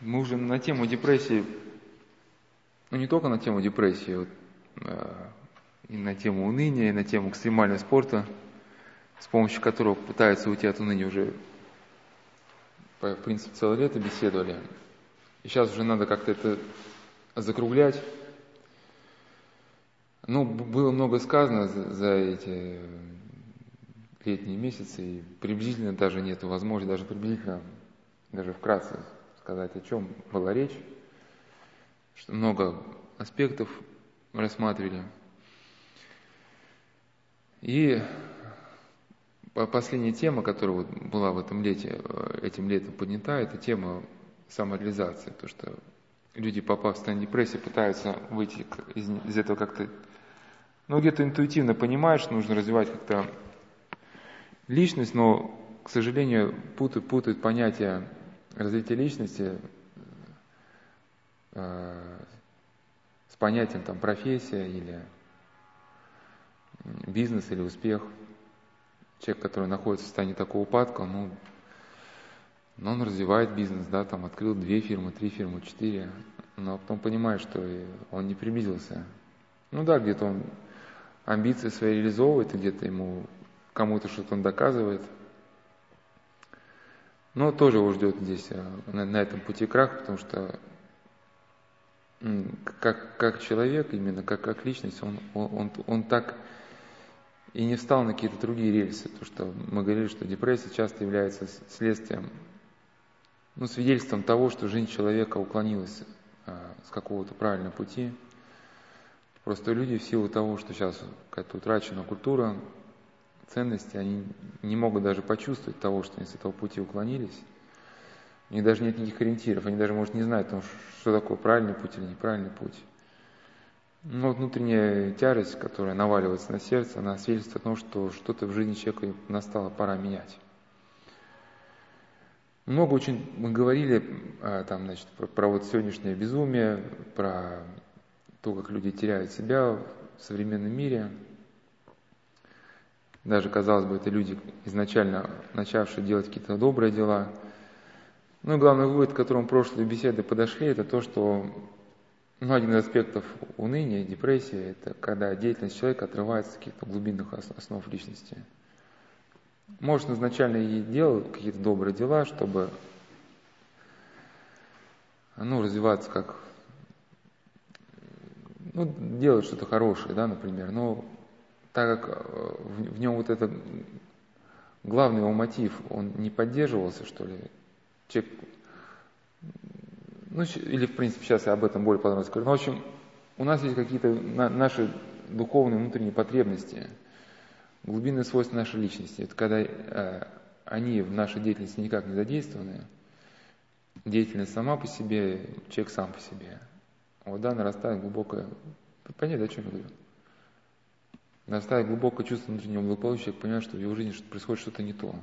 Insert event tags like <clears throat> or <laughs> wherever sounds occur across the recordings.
Мы уже на тему депрессии, ну не только на тему депрессии, вот, э, и на тему уныния, и на тему экстремального спорта, с помощью которого пытаются уйти от уныния уже, в принципе, целое лето беседовали. И сейчас уже надо как-то это закруглять. Ну, было много сказано за, за эти летние месяцы, и приблизительно даже нет возможности, даже приблизительно, даже вкратце сказать, о чем была речь, что много аспектов рассматривали. И последняя тема, которая была в этом лете, этим летом поднята, это тема самореализации. То, что люди, попав в состояние депрессии, пытаются выйти из, из этого как-то, ну, где-то интуитивно понимают, что нужно развивать как-то личность, но, к сожалению, путают, путают понятия развития личности э, с понятием там профессия или бизнес или успех. Человек, который находится в состоянии такого упадка, ну, но он развивает бизнес, да, там открыл две фирмы, три фирмы, четыре, но потом понимает, что он не приблизился. Ну да, где-то он амбиции свои реализовывает, где-то ему кому-то что-то он доказывает. Но тоже его ждет здесь, э, на, на этом пути крах, потому что как, как человек, именно как, как личность, он, он, он, он так и не встал на какие-то другие рельсы. То, что мы говорили, что депрессия часто является следствием, ну, свидетельством того, что жизнь человека уклонилась а, с какого-то правильного пути. Просто люди в силу того, что сейчас какая-то утрачена культура, ценности, они не могут даже почувствовать того, что они с этого пути уклонились. У них даже нет никаких ориентиров, они даже, может, не знают, что такое правильный путь или неправильный путь. Но внутренняя тяжесть, которая наваливается на сердце, она свидетельствует о том, что что-то в жизни человека настало пора менять. Много очень мы говорили а, там, значит, про вот сегодняшнее безумие, про то, как люди теряют себя в современном мире – даже, казалось бы, это люди, изначально начавшие делать какие-то добрые дела. Ну и главный вывод, к которому прошлые беседы подошли, это то, что ну, один из аспектов уныния, депрессии, это когда деятельность человека отрывается от каких-то глубинных основ личности. Может, изначально и делал какие-то добрые дела, чтобы ну, развиваться как ну, делать что-то хорошее, да, например, но так как э, в нем вот этот главный его мотив, он не поддерживался, что ли, человек, ну, или, в принципе, сейчас я об этом более подробно скажу, но, в общем, у нас есть какие-то наши духовные внутренние потребности, глубинные свойства нашей личности. Это когда э, они в нашей деятельности никак не задействованы, деятельность сама по себе, человек сам по себе. Вот, да, нарастает глубокое... Понятно, о чем я говорю? Нарастает глубокое чувство внутреннего благополучия, человек понимает, что в его жизни происходит что-то не то.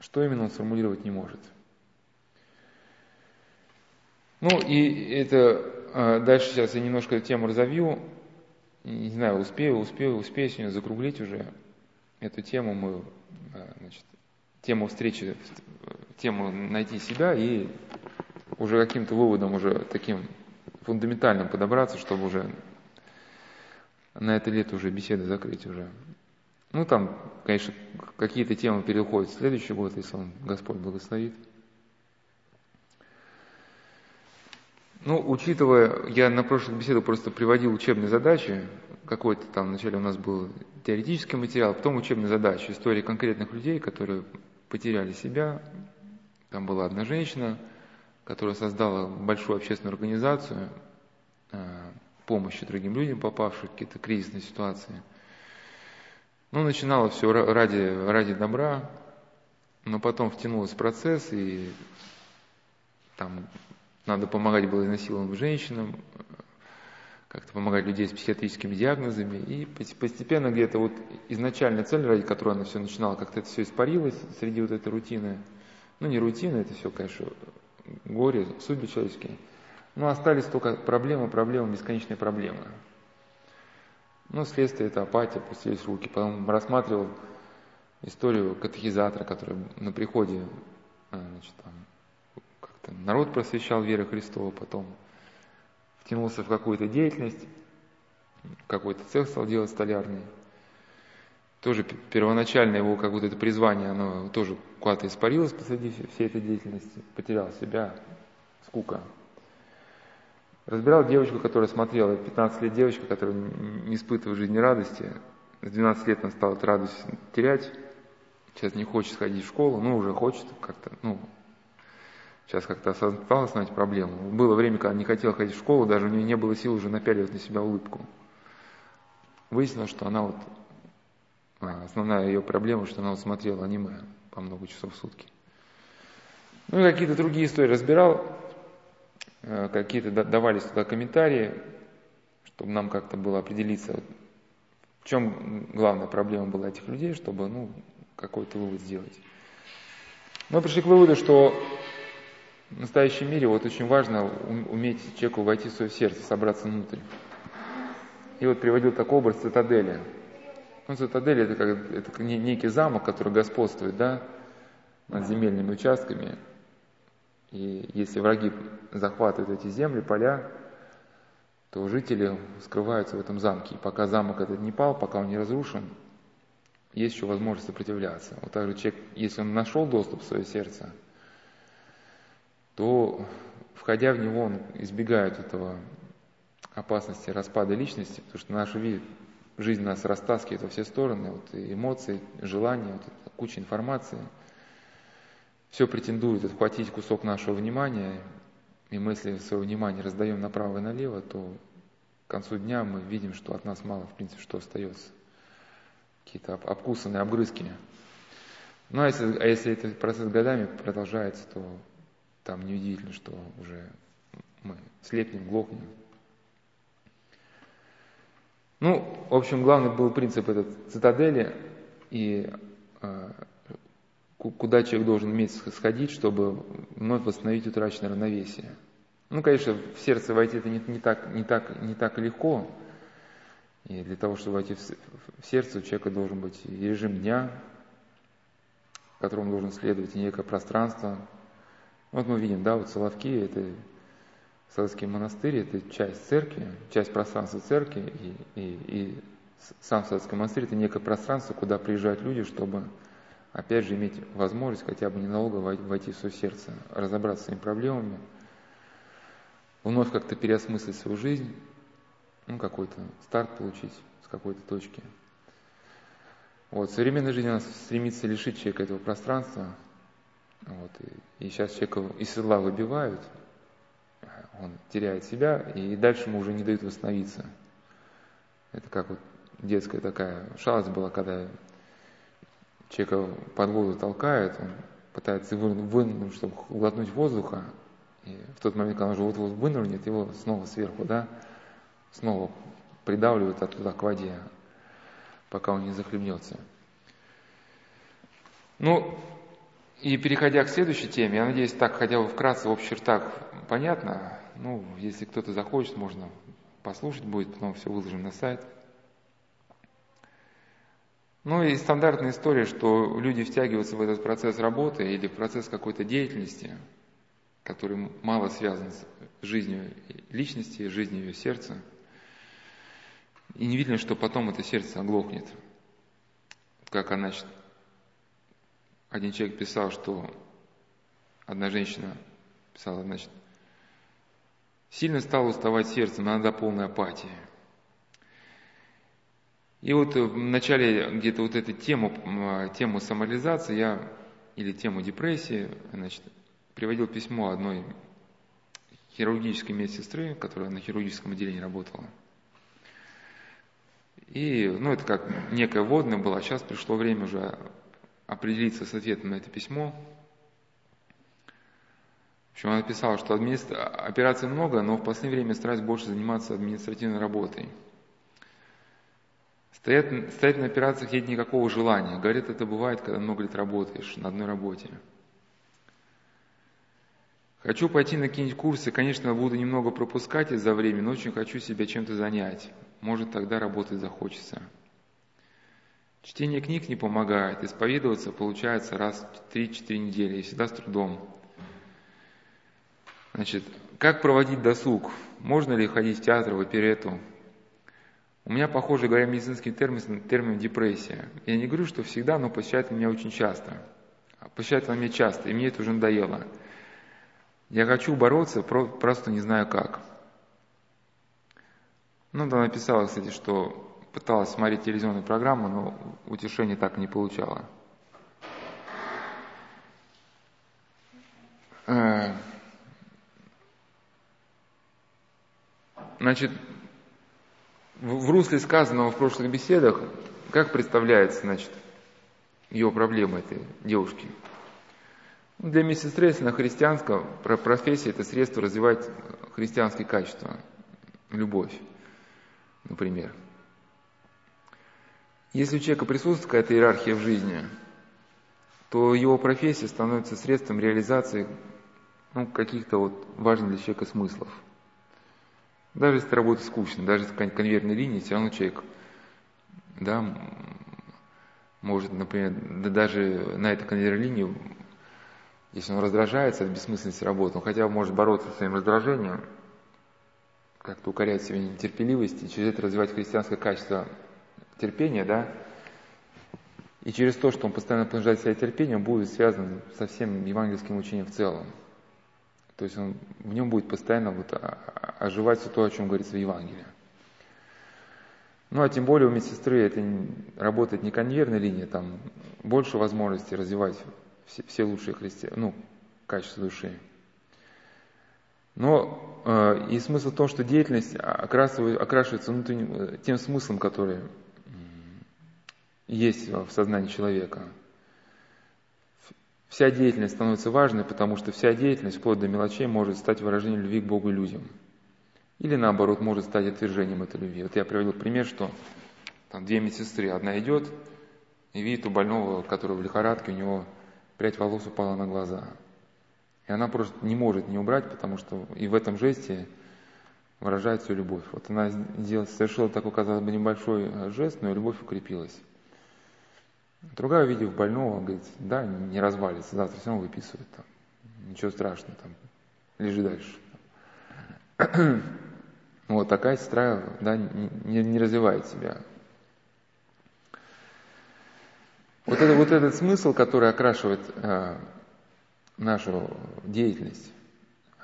Что именно он сформулировать не может. Ну и это а, дальше сейчас я немножко эту тему разовью. Не знаю, успею, успею, успею сегодня закруглить уже эту тему. Мы, а, значит, тему встречи, тему найти себя и уже каким-то выводом уже таким фундаментальным подобраться, чтобы уже на это лето уже беседы закрыть уже. Ну, там, конечно, какие-то темы переходят в следующий год, если он Господь благословит. Ну, учитывая, я на прошлых беседах просто приводил учебные задачи, какой-то там вначале у нас был теоретический материал, потом учебные задачи, истории конкретных людей, которые потеряли себя. Там была одна женщина, которая создала большую общественную организацию, а, помощи другим людям, попавшим в какие-то кризисные ситуации. Ну, начинало все ради, ради добра, но потом втянулось в процесс, и там надо помогать было изнасилованным женщинам, как-то помогать людей с психиатрическими диагнозами, и постепенно где-то вот изначальная цель, ради которой она все начинала, как-то это все испарилось среди вот этой рутины. Ну, не рутина, это все, конечно, горе, судьбы человеческие – но остались только проблемы, проблемы, бесконечные проблемы. Ну, следствие это апатия, пустились руки. Потом рассматривал историю катехизатора, который на приходе, а, значит, там, как-то народ просвещал веры Христова, потом втянулся в какую-то деятельность, какой-то цех стал делать столярный. Тоже первоначально его как будто это призвание, оно тоже куда-то испарилось посреди всей этой деятельности, потерял себя, скука. Разбирал девочку, которая смотрела, 15 лет девочка, которая не испытывает жизни радости. С 12 лет она стала эту радость терять. Сейчас не хочет сходить в школу, ну уже хочет как-то, ну, сейчас как-то осознала осознать проблему. Было время, когда не хотела ходить в школу, даже у нее не было сил уже напяливать на себя улыбку. Выяснилось, что она вот, а, основная ее проблема, что она вот смотрела аниме по много часов в сутки. Ну и какие-то другие истории разбирал, какие-то давались туда комментарии, чтобы нам как-то было определиться, в чем главная проблема была этих людей, чтобы ну, какой-то вывод сделать. Мы пришли к выводу, что в настоящем мире вот очень важно уметь человеку войти в свое сердце, собраться внутрь. И вот приводил такой образ цитадели. Ну, цитадель это, как, это некий замок, который господствует да, над земельными участками. И если враги захватывают эти земли, поля, то жители скрываются в этом замке. И пока замок этот не пал, пока он не разрушен, есть еще возможность сопротивляться. Вот также человек, если он нашел доступ в свое сердце, то, входя в него, он избегает этого опасности распада личности, потому что наша жизнь нас растаскивает во все стороны, вот эмоции, желания, вот куча информации – все претендует отхватить кусок нашего внимания, и мы, если свое внимание раздаем направо и налево, то к концу дня мы видим, что от нас мало, в принципе, что остается. Какие-то обкусанные обгрызки. Ну, а если, а если этот процесс годами продолжается, то там неудивительно, что уже мы слепнем, глохнем. Ну, в общем, главный был принцип этот цитадели, и э, куда человек должен уметь сходить, чтобы вновь восстановить утраченное равновесие. Ну, конечно, в сердце войти это не, не, так, не, так, не так легко. И для того, чтобы войти в, в сердце, у человека должен быть и режим дня, которому должен следовать, и некое пространство. Вот мы видим, да, вот Соловки, это Соловский монастырь, это часть церкви, часть пространства церкви, и, и, и сам Соловский монастырь это некое пространство, куда приезжают люди, чтобы опять же, иметь возможность хотя бы ненадолго войти в свое сердце, разобраться с своими проблемами, вновь как-то переосмыслить свою жизнь, ну, какой-то старт получить с какой-то точки. Вот, современная жизнь у нас стремится лишить человека этого пространства, вот, и, и сейчас человека из седла выбивают, он теряет себя, и дальше ему уже не дают восстановиться. Это как вот детская такая шалость была, когда человека под воду толкает, он пытается вынырнуть, чтобы глотнуть воздуха, и в тот момент, когда он уже вот-вот вынырнет, его снова сверху, да, снова придавливают оттуда к воде, пока он не захлебнется. Ну, и переходя к следующей теме, я надеюсь, так хотя бы вкратце в общих чертах понятно. Ну, если кто-то захочет, можно послушать будет, потом все выложим на сайт – ну и стандартная история, что люди втягиваются в этот процесс работы или в процесс какой-то деятельности, который мало связан с жизнью личности, жизнью ее сердца. И не видно, что потом это сердце оглохнет. Как она, один человек писал, что одна женщина писала, значит, сильно стало уставать сердце, надо полной апатии. И вот в начале где-то вот эту тему, тему самореализации я, или тему депрессии, значит, приводил письмо одной хирургической медсестры, которая на хирургическом отделении работала. И, ну, это как некое водное было, а сейчас пришло время уже определиться с ответом на это письмо. В общем, она писала, что администра... операций много, но в последнее время стараюсь больше заниматься административной работой – Стоять, стоять на операциях нет никакого желания. Говорит, это бывает, когда много лет работаешь на одной работе. Хочу пойти на какие-нибудь курсы, конечно, буду немного пропускать из-за времени, но очень хочу себя чем-то занять. Может, тогда работать захочется. Чтение книг не помогает, исповедоваться получается раз в 3-4 недели, и всегда с трудом. Значит, как проводить досуг? Можно ли ходить в театр, в оперету? У меня, похоже, говоря медицинским термином, термин депрессия. Я не говорю, что всегда, но посещает меня очень часто. Посещает она меня часто, и мне это уже надоело. Я хочу бороться, просто не знаю как. Ну, она написала, кстати, что пыталась смотреть телевизионную программу, но утешения так не получала. Э, значит, в русле сказанного в прошлых беседах, как представляется, значит, ее проблема этой девушки? Для миссис Трейсона христианская профессия – это средство развивать христианские качества, любовь, например. Если у человека присутствует какая-то иерархия в жизни, то его профессия становится средством реализации ну, каких-то вот важных для человека смыслов. Даже если работа скучная, даже если конвертная линия, все равно человек да, может, например, да даже на этой конвертной линии, если он раздражается от бессмысленности работы, он хотя бы может бороться с своим раздражением, как-то укорять себя нетерпеливости, и через это развивать христианское качество терпения, да, и через то, что он постоянно понижает себя терпением, будет связан со всем евангельским учением в целом. То есть он, в нем будет постоянно вот оживать все то, о чем говорится в Евангелии. Ну, а тем более у медсестры это работает не конвейерная линия, там больше возможностей развивать все, все лучшие христи... ну, качества души. Но э, и смысл в том, что деятельность окрашивается внутренним, э, тем смыслом, который есть в сознании человека – Вся деятельность становится важной, потому что вся деятельность, вплоть до мелочей, может стать выражением любви к Богу и людям. Или наоборот, может стать отвержением этой любви. Вот я приводил пример, что там две медсестры, одна идет и видит у больного, который в лихорадке, у него прядь волос упала на глаза. И она просто не может не убрать, потому что и в этом жесте выражает свою любовь. Вот она сделала, совершила такой, казалось бы, небольшой жест, но любовь укрепилась. Другая, увидев больного, говорит, да, не развалится, завтра все равно выписывают, там, ничего страшного, там, лежи дальше. <clears throat> Вот такая сестра да, не, не развивает себя. Вот, это, вот этот смысл, который окрашивает э, нашу деятельность,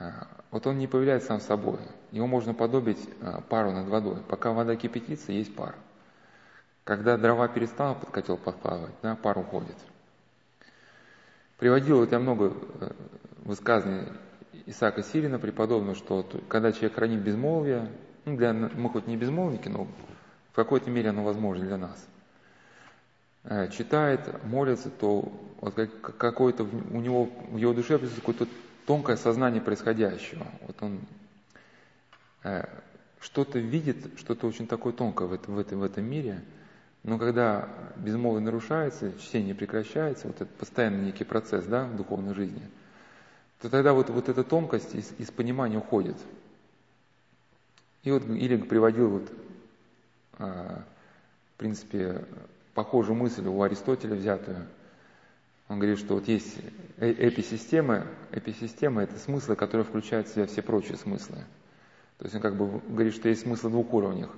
э, вот он не появляется сам собой. Его можно подобить э, пару над водой. Пока вода кипятится, есть пар. Когда дрова перестала под котел подплавать, да, пар уходит. Приводил вот я много э, высказаний Исаака Сирина, преподобного, что когда человек хранит безмолвие, ну, для, мы хоть не безмолвники, но в какой-то мере оно возможно для нас, э, читает, молится, то вот какое-то у него, в его душе какое-то тонкое сознание происходящего. Вот он э, что-то видит, что-то очень такое тонкое в, этом, в, этом, в этом мире – но когда безмолвие нарушается, чтение прекращается, вот этот постоянный некий процесс да, в духовной жизни, то тогда вот, вот эта тонкость из, из понимания уходит. И вот Илинг приводил вот, а, в принципе, похожую мысль у Аристотеля взятую. Он говорит, что вот есть э, эписистемы, эписистема – это смыслы, которые включают в себя все прочие смыслы. То есть он как бы говорит, что есть смыслы двух уровнях.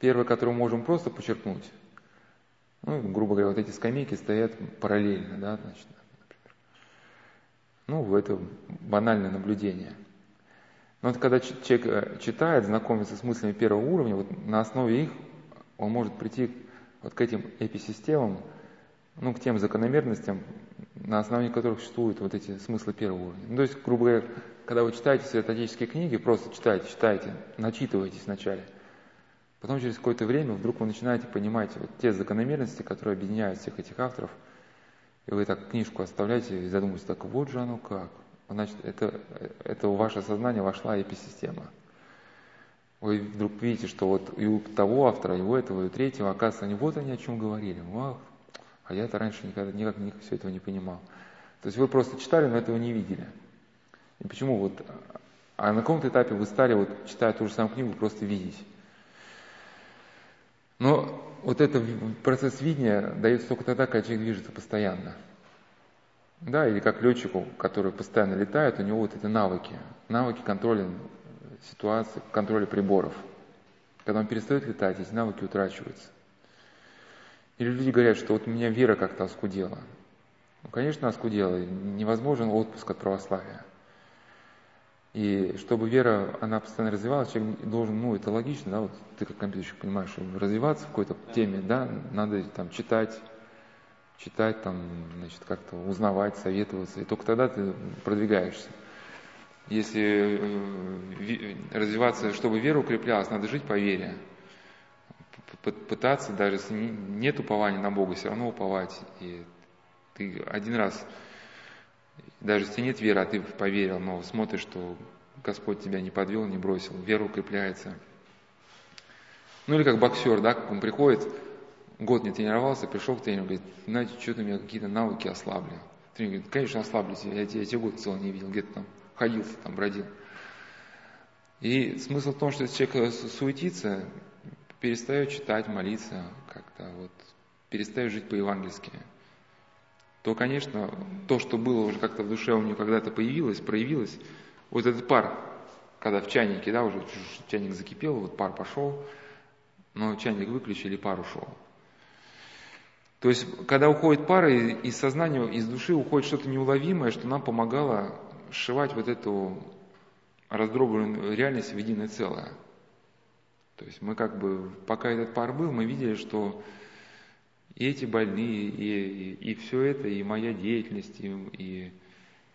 Первый, который мы можем просто подчеркнуть, ну, грубо говоря, вот эти скамейки стоят параллельно, да, значит, например. Ну, это банальное наблюдение. Но вот когда человек э, читает, знакомится с мыслями первого уровня, вот на основе их он может прийти вот к этим эписистемам, ну, к тем закономерностям, на основании которых существуют вот эти смыслы первого уровня. Ну, то есть, грубо говоря, когда вы читаете святотеческие книги, просто читаете, читаете, начитываетесь вначале – Потом через какое-то время вдруг вы начинаете понимать вот те закономерности, которые объединяют всех этих авторов, и вы так книжку оставляете и задумываетесь, так вот же оно как. Значит, это, это в ваше сознание вошла эписистема. Вы вдруг видите, что вот и у того автора, и у этого, и у третьего, оказывается, они вот они о чем говорили. Ах, а я-то раньше никогда никак, никак все этого не понимал. То есть вы просто читали, но этого не видели. И почему вот... А на каком-то этапе вы стали, вот, читая ту же самую книгу, просто видеть. Но вот этот процесс видения дается только тогда, когда человек движется постоянно. Да, или как летчику, который постоянно летает, у него вот эти навыки, навыки контроля ситуации, контроля приборов. Когда он перестает летать, эти навыки утрачиваются. Или люди говорят, что вот у меня вера как-то оскудела. Ну, конечно, оскудела. Невозможен отпуск от православия. И чтобы вера, она постоянно развивалась, человек должен, ну, это логично, да, вот ты как компьютерщик понимаешь, развиваться в какой-то теме, да, надо там читать, читать, там, значит, как-то узнавать, советоваться, и только тогда ты продвигаешься. Если э, развиваться, чтобы вера укреплялась, надо жить по вере. Пытаться, даже если нет упования на Бога, все равно уповать. И ты один раз, даже если нет веры, а ты поверил, но смотришь, что Господь тебя не подвел, не бросил, вера укрепляется. Ну или как боксер, да, он приходит, год не тренировался, пришел к тренеру, говорит, знаете, что-то у меня какие-то навыки ослабли. Тренер говорит, конечно, ослабли, я, я, тебя год целый не видел, где-то там ходил, там бродил. И смысл в том, что если человек суетится, перестает читать, молиться, как-то вот, перестает жить по-евангельски, то, конечно, то, что было уже как-то в душе у него когда-то появилось, проявилось, вот этот пар, когда в чайнике, да, уже чайник закипел, вот пар пошел, но чайник выключили, пар ушел. То есть, когда уходит пар, из сознания, из души уходит что-то неуловимое, что нам помогало сшивать вот эту раздробленную реальность в единое целое. То есть мы как бы, пока этот пар был, мы видели, что и эти больные, и, и, и все это, и моя деятельность, и, и,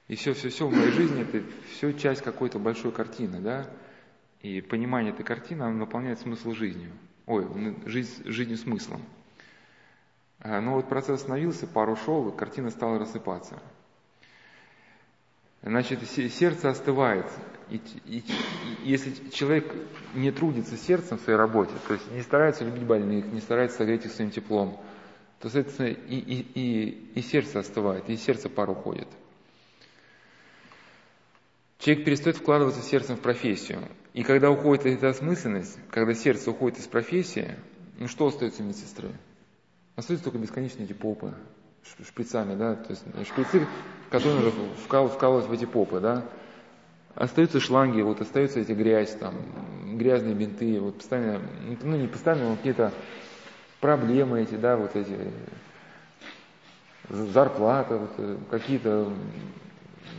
и все, все, все в моей жизни, это все часть какой-то большой картины, да? И понимание этой картины, оно наполняет смысл жизнью. Ой, жизнь, жизнью смыслом. А, но вот процесс остановился, пару ушел, картина стала рассыпаться. Значит, сердце остывает. И, и, и если человек не трудится сердцем в своей работе, то есть не старается любить больных, не старается согреть их своим теплом, то, соответственно, и, и, и, и сердце остывает, и сердце пар уходит. Человек перестает вкладываться сердцем в профессию. И когда уходит эта осмысленность, когда сердце уходит из профессии, ну что остается медсестры? Остаются только бесконечные эти попы шприцами, да, то есть шприцы, которые нужно вкал, в эти попы, да. Остаются шланги, вот остаются эти грязь, там, грязные бинты, вот постоянно, ну не постоянно, но какие-то проблемы эти, да, вот эти, зарплата, вот, э, какие-то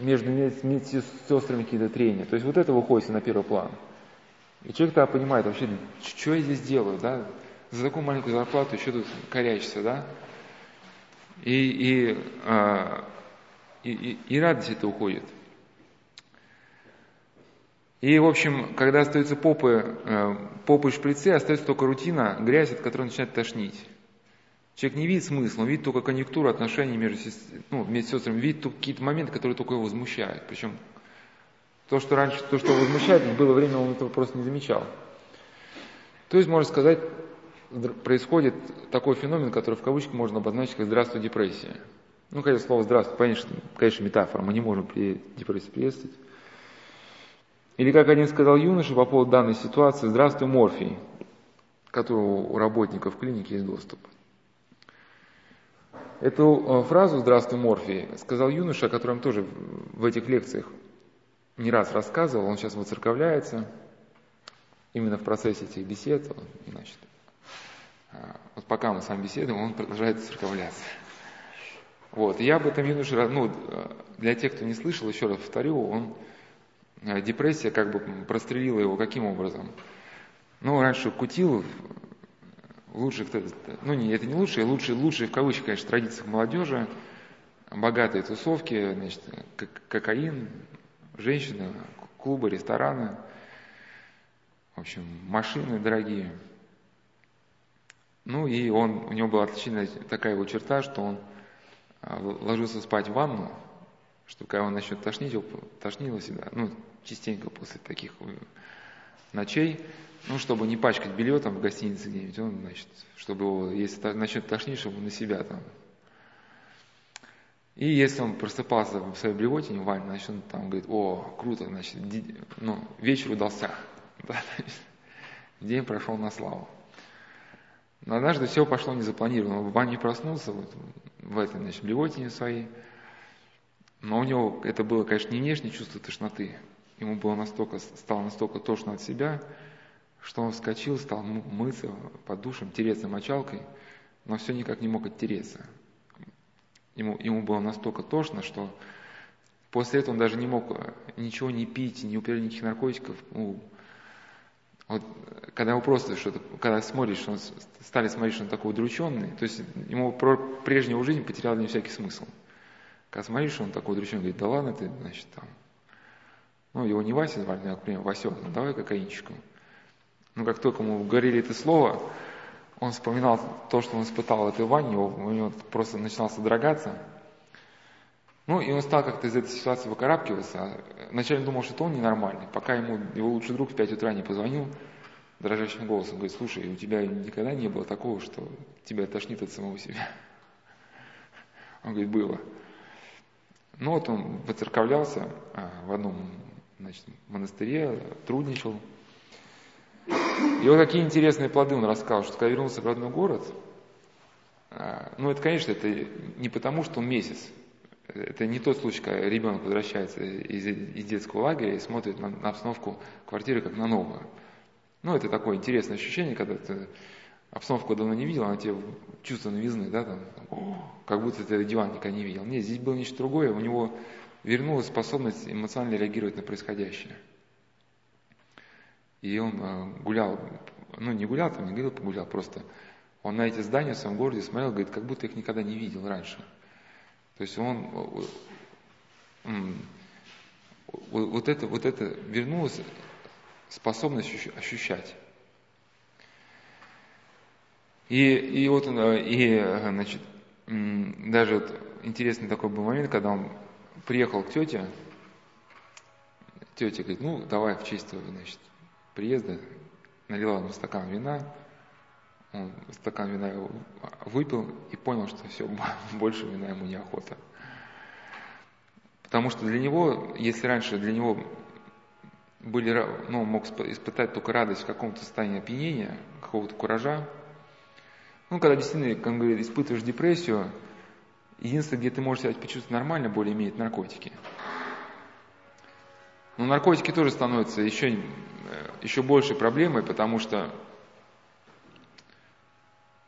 между медсестрами какие-то трения. То есть вот это выходит на первый план. И человек тогда понимает вообще, что я здесь делаю, да, за такую маленькую зарплату еще тут корячишься, да? И, и, а, и, и, и радость это уходит. И, в общем, когда остаются попы, э, попы и шприцы, остается только рутина, грязь, от которой начинает тошнить. Человек не видит смысла, он видит только конъюнктуру отношений между ну, медсестрами, видит какие-то моменты, которые только его возмущают. Причем то, что раньше, то, что возмущает, было время, он этого просто не замечал. То есть, можно сказать, происходит такой феномен, который в кавычках можно обозначить как «здравствуй, депрессия». Ну, конечно, слово «здравствуй», конечно, конечно, метафора, мы не можем при депрессии приветствовать. Или, как один сказал юноша по поводу данной ситуации, «здравствуй, морфий», которого у работников клиники есть доступ. Эту э, фразу «здравствуй, морфий» сказал юноша, о котором тоже в этих лекциях не раз рассказывал, он сейчас выцерковляется, именно в процессе этих бесед, значит, а, вот пока мы с вами беседуем, он продолжает церковляться. Вот, я об этом юноше, ну, для тех, кто не слышал, еще раз повторю, он, э, депрессия как бы прострелила его каким образом? Ну, раньше кутил в лучших, ну, не, это не лучшие, лучшие, лучшие в кавычках, конечно, традициях молодежи, богатые тусовки, значит, кокаин, женщины, клубы, рестораны, в общем, машины дорогие – ну и он, у него была отличительная такая его черта, что он а, ложился спать в ванну, чтобы когда он начнет тошнить, тошнило себя, ну, частенько после таких э, ночей, ну, чтобы не пачкать белье там в гостинице где-нибудь, он, значит, чтобы его, если начнет тошнить, чтобы на себя там. И если он просыпался в своей блевотине в ванне, значит, он там говорит, о, круто, значит, ну, вечер удался. <laughs> Да, день прошел на славу. Но однажды все пошло незапланированно. В бане проснулся, вот, в этой, значит, блевотине своей. Но у него это было, конечно, не внешнее чувство тошноты. Ему было настолько, стало настолько тошно от себя, что он вскочил, стал мыться под душем, тереться мочалкой, но все никак не мог оттереться. Ему, ему было настолько тошно, что после этого он даже не мог ничего не пить, не употреблять никаких наркотиков. Ну, вот, когда его просто что-то, когда смотришь, он стали смотреть, что он такой удрученный, то есть ему про прежнюю жизнь потерял не всякий смысл. Когда смотришь, он такой удрученный, говорит, да ладно ты, значит, там, ну, его не Вася звали, а, например, Васек, ну, давай кокаинчику. Ну, как только ему говорили это слово, он вспоминал то, что он испытал в этой ванне, у него просто начинал содрогаться. Ну, и он стал как-то из этой ситуации выкарабкиваться. Вначале думал, что это он ненормальный, пока ему его лучший друг в 5 утра не позвонил дрожащим голосом, говорит, слушай, у тебя никогда не было такого, что тебя тошнит от самого себя? Он говорит, было. Ну вот он воцерковлялся а, в одном значит, монастыре, трудничал, и вот какие интересные плоды он рассказал, что когда вернулся в родной город, а, ну это, конечно, это не потому, что он месяц. Это не тот случай, когда ребенок возвращается из, из детского лагеря и смотрит на, на обстановку квартиры как на новую. Ну, это такое интересное ощущение, когда ты обстановку давно не видел, она тебе чувство новизны, да, там, как будто ты диван никогда не видел. Нет, здесь было нечто другое, у него вернулась способность эмоционально реагировать на происходящее. И он э, гулял, ну не гулял, там не говорил, погулял, просто он на эти здания в своем городе смотрел, говорит, как будто их никогда не видел раньше. То есть он э, вот это, вот это вернулась способность ощущать. И, и вот э, и, значит, даже вот интересный такой был момент, когда он приехал к тете, тетя говорит, ну, давай в честь твоего, значит, приезда налила ему стакан вина, он стакан вина выпил и понял, что все, <laughs> больше вина ему неохота. Потому что для него, если раньше для него были, ну, мог испытать только радость в каком-то состоянии опьянения, какого-то куража, ну, когда действительно, как он говорит, испытываешь депрессию, единственное, где ты можешь себя почувствовать нормально, более имеет наркотики. Но наркотики тоже становятся еще Э, еще большей проблемой, потому что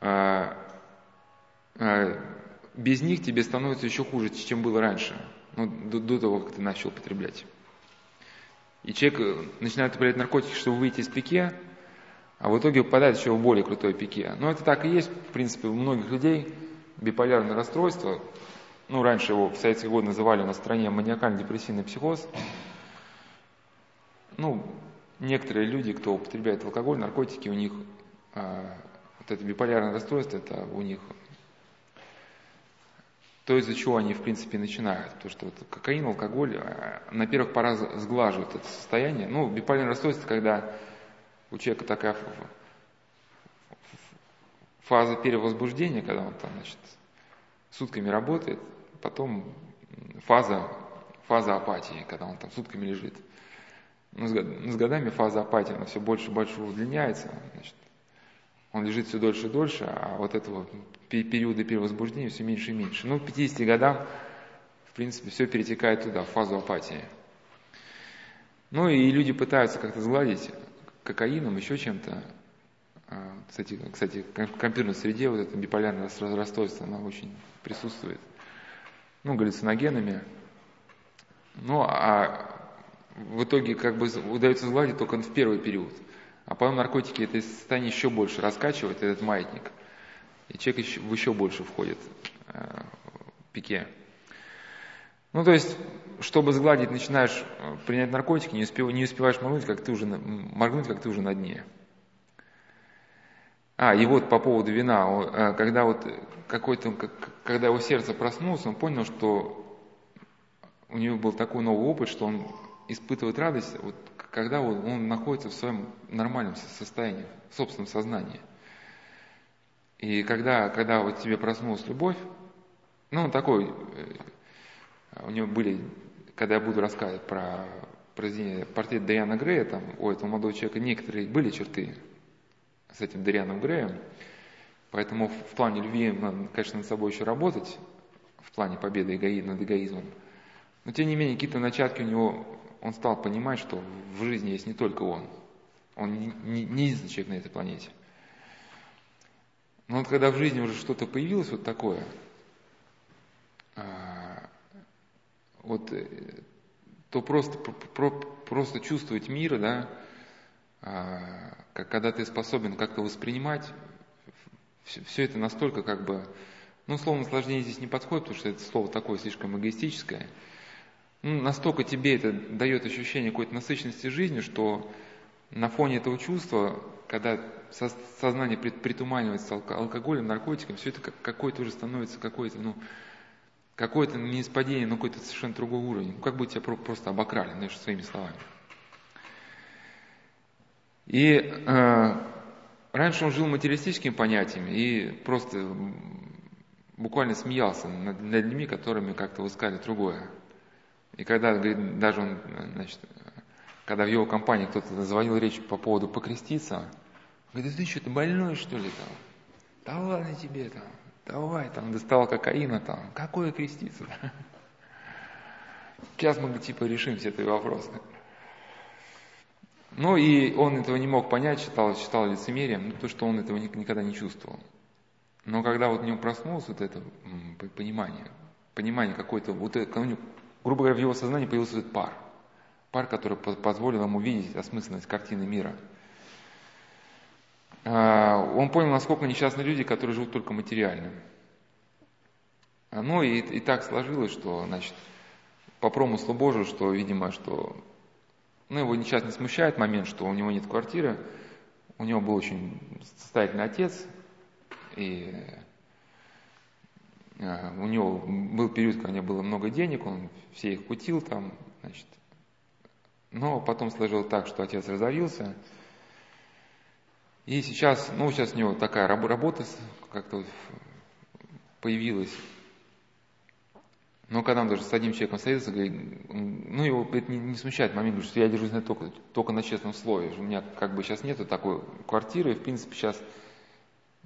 э, э, без них тебе становится еще хуже, чем было раньше, ну, до, до того, как ты начал употреблять. И человек начинает употреблять наркотики, чтобы выйти из пике, а в итоге попадает еще в более крутой пике. Но это так и есть, в принципе, у многих людей биполярное расстройство. Ну, раньше его в советские годы называли на стране маниакально-депрессивный психоз. Ну, некоторые люди, кто употребляет алкоголь, наркотики, у них а, вот это биполярное расстройство, это у них то, из-за чего они, в принципе, начинают. Потому что вот кокаин, алкоголь а, на первых порах сглаживают это состояние. Ну, биполярное расстройство, когда у человека такая фаза перевозбуждения, когда он там, значит, сутками работает, потом фаза, фаза апатии, когда он там сутками лежит. Но с годами фаза апатии, она все больше и больше удлиняется. Значит, он лежит все дольше и дольше, а вот этого периода перевозбуждения все меньше и меньше. Ну, к 50 годам, в принципе, все перетекает туда, в фазу апатии. Ну и люди пытаются как-то сгладить кокаином, еще чем-то. А, кстати, кстати, в компьютерной среде вот это биполярное расстройство, оно очень присутствует. Ну, галлюциногенами. Ну, а в итоге как бы удается сгладить только в первый период. А потом наркотики это состояние еще больше раскачивает, этот маятник. И человек еще, в еще больше входит э, в пике. Ну, то есть, чтобы сгладить, начинаешь э, принять наркотики, не, успев, не успеваешь моргнуть, как ты уже, моргнуть, как ты уже на дне. А, и вот по поводу вина, э, когда вот какой-то, когда его сердце проснулось, он понял, что у него был такой новый опыт, что он испытывает радость, вот, когда он, он находится в своем нормальном состоянии, в собственном сознании. И когда, когда вот тебе проснулась любовь, ну, такой, э, у него были, когда я буду рассказывать про произведение портрет Дариана Грея, там у этого молодого человека некоторые были черты с этим Дарианом Греем, поэтому в, в плане любви надо, конечно, над собой еще работать, в плане победы эгои, над эгоизмом. Но тем не менее, какие-то начатки у него, он стал понимать, что в жизни есть не только он. Он не, не, не единственный человек на этой планете. Но вот когда в жизни уже что-то появилось вот такое, а, вот, э, то просто, про, просто чувствовать мир, да, а, когда ты способен как-то воспринимать, все это настолько как бы, ну, слово наслаждение здесь не подходит, потому что это слово такое слишком эгоистическое, ну, настолько тебе это дает ощущение какой-то насыщенности жизни, что на фоне этого чувства, когда сознание притуманивается алкоголем, наркотиком, все это какое-то уже становится какое-то, ну, какое-то не испадение, но какой-то совершенно другой уровень. Как бы тебя просто обокрали, знаешь, своими словами. И э, раньше он жил материалистическими понятиями и просто буквально смеялся над, над людьми, которыми как-то высказали другое. И когда, говорит, даже он, значит, когда в его компании кто-то заводил речь по поводу покреститься, говорит, ты что, ты больной что ли там? Да ладно тебе там, давай там, доставал кокаина там, какое креститься? Сейчас мы типа решим все эти вопросы. Ну и он этого не мог понять, считал, считал лицемерием, ну, то, что он этого никогда не чувствовал. Но когда вот в нем проснулось вот это понимание, понимание какое-то, вот грубо говоря, в его сознании появился этот пар – пар, который позволил ему видеть осмысленность картины мира. А, он понял, насколько несчастны люди, которые живут только материально. А, ну и, и так сложилось, что, значит, по промыслу Божию, что, видимо, что, ну, его сейчас не смущает момент, что у него нет квартиры, у него был очень состоятельный отец, и а, у него был период, когда у него было много денег, он все их кутил там, значит, но потом сложил так, что отец разорился. И сейчас, ну, сейчас у него такая работа как-то появилась. Но когда он даже с одним человеком встретился, говорит, ну, его это не, не смущает момент, что я держусь на, только, только на честном слове. У меня как бы сейчас нету такой квартиры, и, в принципе, сейчас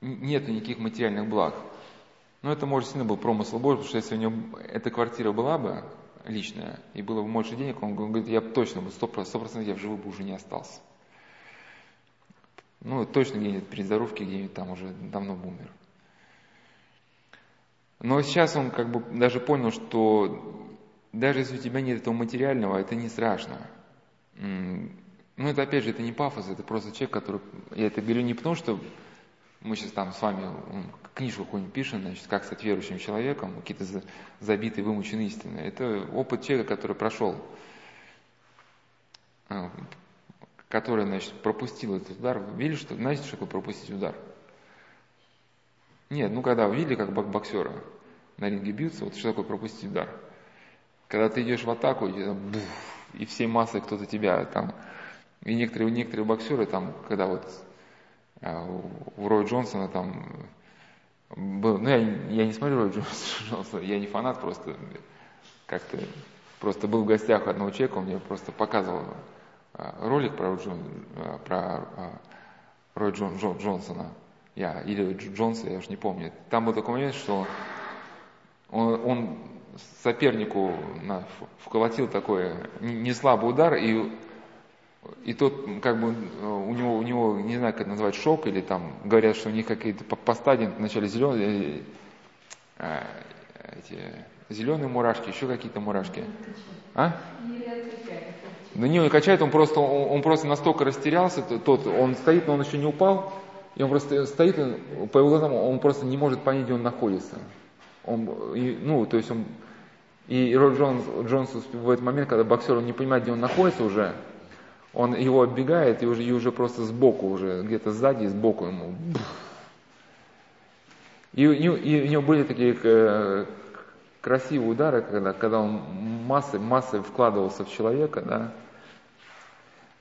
нету никаких материальных благ. Но это, может, сильно был промысел Божий, потому что если у него эта квартира была бы, личное, и было бы больше денег, он говорит, я точно бы, сто процентов я в живых бы уже не остался. Ну, точно где-нибудь при здоровке, где-нибудь там уже давно умер. Но сейчас он как бы даже понял, что даже если у тебя нет этого материального, это не страшно. Ну, это опять же, это не пафос, это просто человек, который... Я это говорю не потому, что мы сейчас там с вами книжку какую-нибудь пишем, значит, как стать верующим человеком, какие-то забитые, вымученные истины. Это опыт человека, который прошел, который, значит, пропустил этот удар. Видели, что, знаете, что такое пропустить удар? Нет, ну когда видели, как боксеры на ринге бьются, вот что такое пропустить удар? Когда ты идешь в атаку, и, там, буф, и всей массой кто-то тебя там... И некоторые, некоторые боксеры там, когда вот а, у Роя Джонсона там был, ну я, я не смотрю Роя Джонсона, <laughs> я не фанат, просто как-то просто был в гостях у одного человека, он мне просто показывал ролик про, Джон, а, про Роя Джон, Джон, Джонсона, я, или Джонса, я уж не помню. Там был такой момент, что он, он сопернику на, вколотил такой неслабый удар, и и тот, как бы, у него, у него, не знаю, как это назвать, шок, или там, говорят, что у них какие-то по, по стадии вначале зеленые, э, эти, зеленые мурашки, еще какие-то мурашки. А? Да не, он качает, он просто, он, он просто настолько растерялся, тот, он стоит, но он еще не упал, и он просто стоит, по его глазам, он просто не может понять, где он находится. Он, и, ну, то есть он, и Род Джонс, Джонс в этот момент, когда боксер он не понимает, где он находится уже, он его оббегает и уже, и уже просто сбоку, уже где-то сзади, сбоку ему. И, и, и у него были такие э, красивые удары, когда, когда он массой, массой вкладывался в человека, да.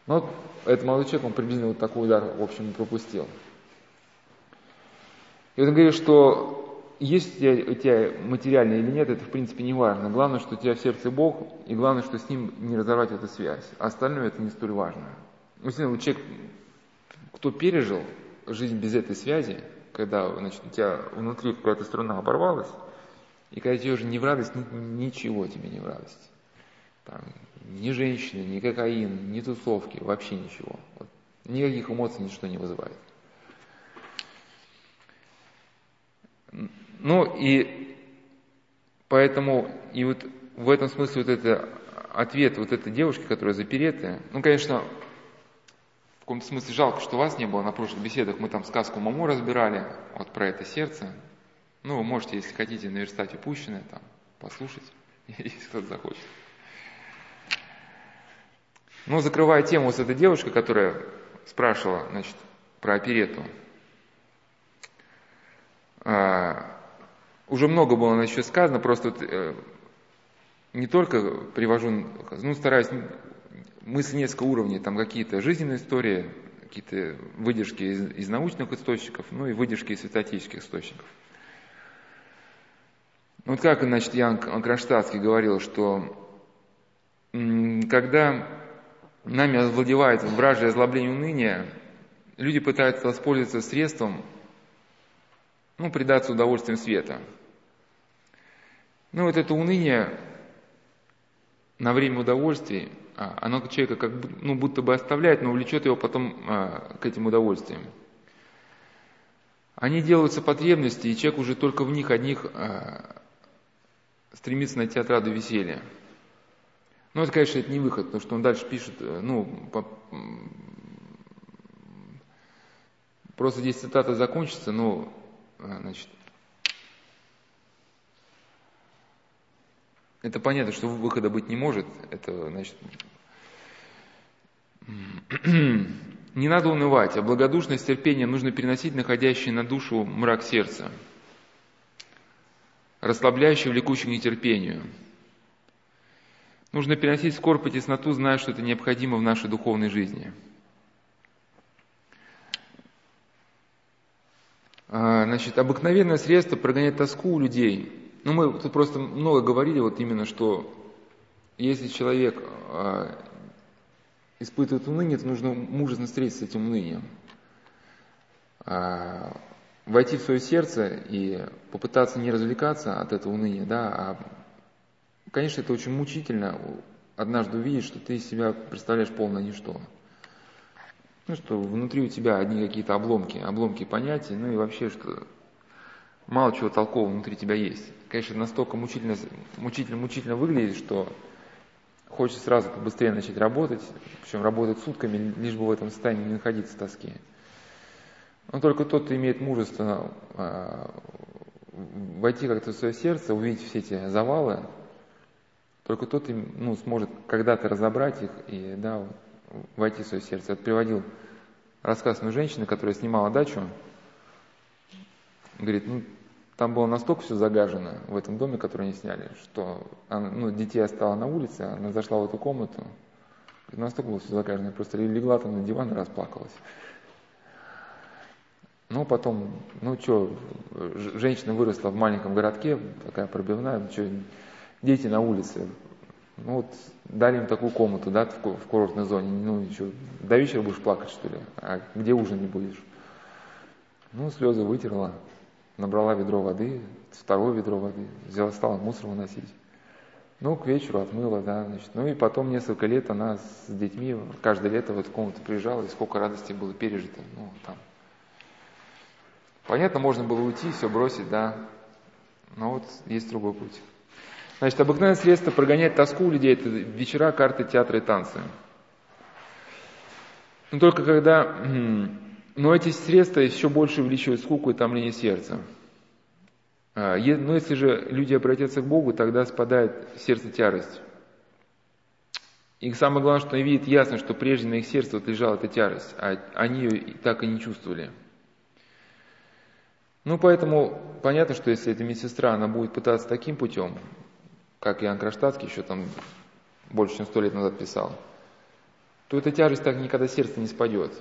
Но этот молодой человек, он приблизительно вот такой удар, в общем, пропустил. И он говорит, что есть у тебя, у тебя материально или нет, это в принципе не важно. Главное, что у тебя в сердце Бог, и главное, что с ним не разорвать эту связь. А остальное это не столь важно. Ну, человек, кто пережил жизнь без этой связи, когда значит, у тебя внутри какая-то струна оборвалась, и когда тебе уже не в радость, ничего тебе не в радость. Там, ни женщины, ни кокаин, ни тусовки, вообще ничего. Вот, никаких эмоций ничто не вызывает. Ну и поэтому, и вот в этом смысле вот это ответ вот этой девушки, которая заперетая, ну, конечно, в каком-то смысле жалко, что вас не было на прошлых беседах, мы там сказку Маму разбирали, вот про это сердце. Ну, вы можете, если хотите, наверстать упущенное, там, послушать, <laughs> если кто-то захочет. Ну, закрывая тему с этой девушкой, которая спрашивала, значит, про оперету. А, уже много было насчет сказано, просто вот, э, не только привожу, ну, стараюсь мысли несколько уровней, там какие-то жизненные истории, какие-то выдержки из, из научных источников, ну и выдержки из святотических источников. Вот как, значит, Ян Кронштадтский говорил, что когда нами овладевает вражье озлобление уныния, люди пытаются воспользоваться средством, ну, предаться удовольствием света. Ну, вот это уныние на время удовольствий, а, оно человека как ну, будто бы оставляет, но влечет его потом а, к этим удовольствиям. Они делаются потребности, и человек уже только в них одних а, стремится найти отраду веселья. Ну, это, конечно, это не выход, потому что он дальше пишет, э, ну, по, просто здесь цитата закончится, но, э, значит, это понятно, что выхода быть не может, это, значит, <clears throat> не надо унывать, а благодушность терпение нужно переносить находящий на душу мрак сердца, расслабляющий, влекущий к нетерпению – Нужно переносить скорбь и тесноту, зная, что это необходимо в нашей духовной жизни. А, значит, обыкновенное средство прогонять тоску у людей. Ну, мы тут просто много говорили вот именно, что если человек а, испытывает уныние, то нужно мужественно встретиться с этим унынием. Войти в свое сердце и попытаться не развлекаться от этого уныния, да, а Конечно, это очень мучительно однажды увидеть, что ты себя представляешь полное ничто. Ну, что внутри у тебя одни какие-то обломки, обломки понятий, ну и вообще, что мало чего толкового внутри тебя есть. Конечно, настолько мучительно, мучительно, мучительно выглядит, что хочется сразу побыстрее начать работать, причем работать сутками, лишь бы в этом состоянии не находиться в тоске. Но только тот, имеет мужество э, войти как-то в свое сердце, увидеть все эти завалы, только тот ну, сможет когда-то разобрать их и да, войти в свое сердце. Я приводил рассказ одной женщины, которая снимала дачу. Говорит, ну, там было настолько все загажено в этом доме, который они сняли, что она, ну, детей оставила на улице, она зашла в эту комнату. Говорит, настолько было все загажено, я просто легла там на диван и расплакалась. Ну, потом, ну что, женщина выросла в маленьком городке, такая пробивная, ну, что, дети на улице. Ну вот дали им такую комнату, да, в, курортной зоне. Ну что, до вечера будешь плакать, что ли? А где ужин не будешь? Ну, слезы вытерла, набрала ведро воды, второе ведро воды, взяла, стала мусор выносить. Ну, к вечеру отмыла, да, значит. Ну и потом несколько лет она с детьми каждое лето в эту комнату приезжала, и сколько радости было пережито, ну, там. Понятно, можно было уйти, все бросить, да, но вот есть другой путь. Значит, обыкновенное средство прогонять тоску у людей – это вечера, карты, театры и танцы. Но только когда... <clears throat> Но эти средства еще больше увеличивают скуку и томление сердца. А, но если же люди обратятся к Богу, тогда спадает в сердце тярость. И самое главное, что они видят ясно, что прежде на их сердце вот лежала эта тярость, а они ее так и не чувствовали. Ну, поэтому понятно, что если эта медсестра, она будет пытаться таким путем, как Иоанн Кронштадтский еще там больше, чем сто лет назад писал, то эта тяжесть так никогда сердце не спадет.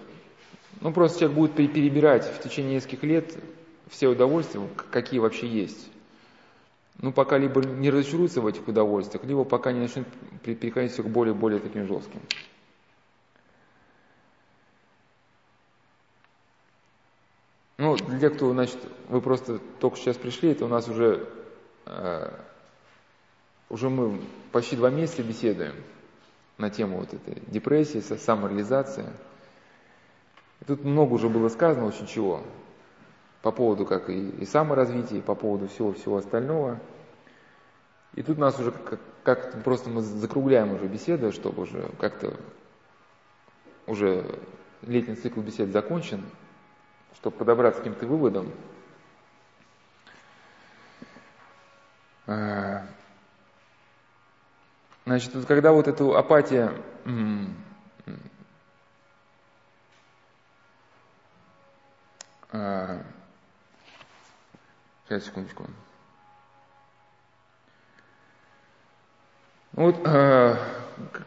Ну, просто человек будет перебирать в течение нескольких лет все удовольствия, какие вообще есть. Ну, пока либо не разочаруется в этих удовольствиях, либо пока не начнет переходить все к более более таким жестким. Ну, для тех, кто, значит, вы просто только сейчас пришли, это у нас уже э, уже мы почти два месяца беседуем на тему вот этой депрессии, самореализации. И тут много уже было сказано очень чего по поводу как и, и саморазвития, и по поводу всего-всего остального. И тут нас уже как, как просто мы закругляем уже беседу, чтобы уже как-то уже летний цикл бесед закончен, чтобы подобраться к каким-то выводам. А, значит, вот когда вот эту апатия а, сейчас, секундочку. Ну вот, э,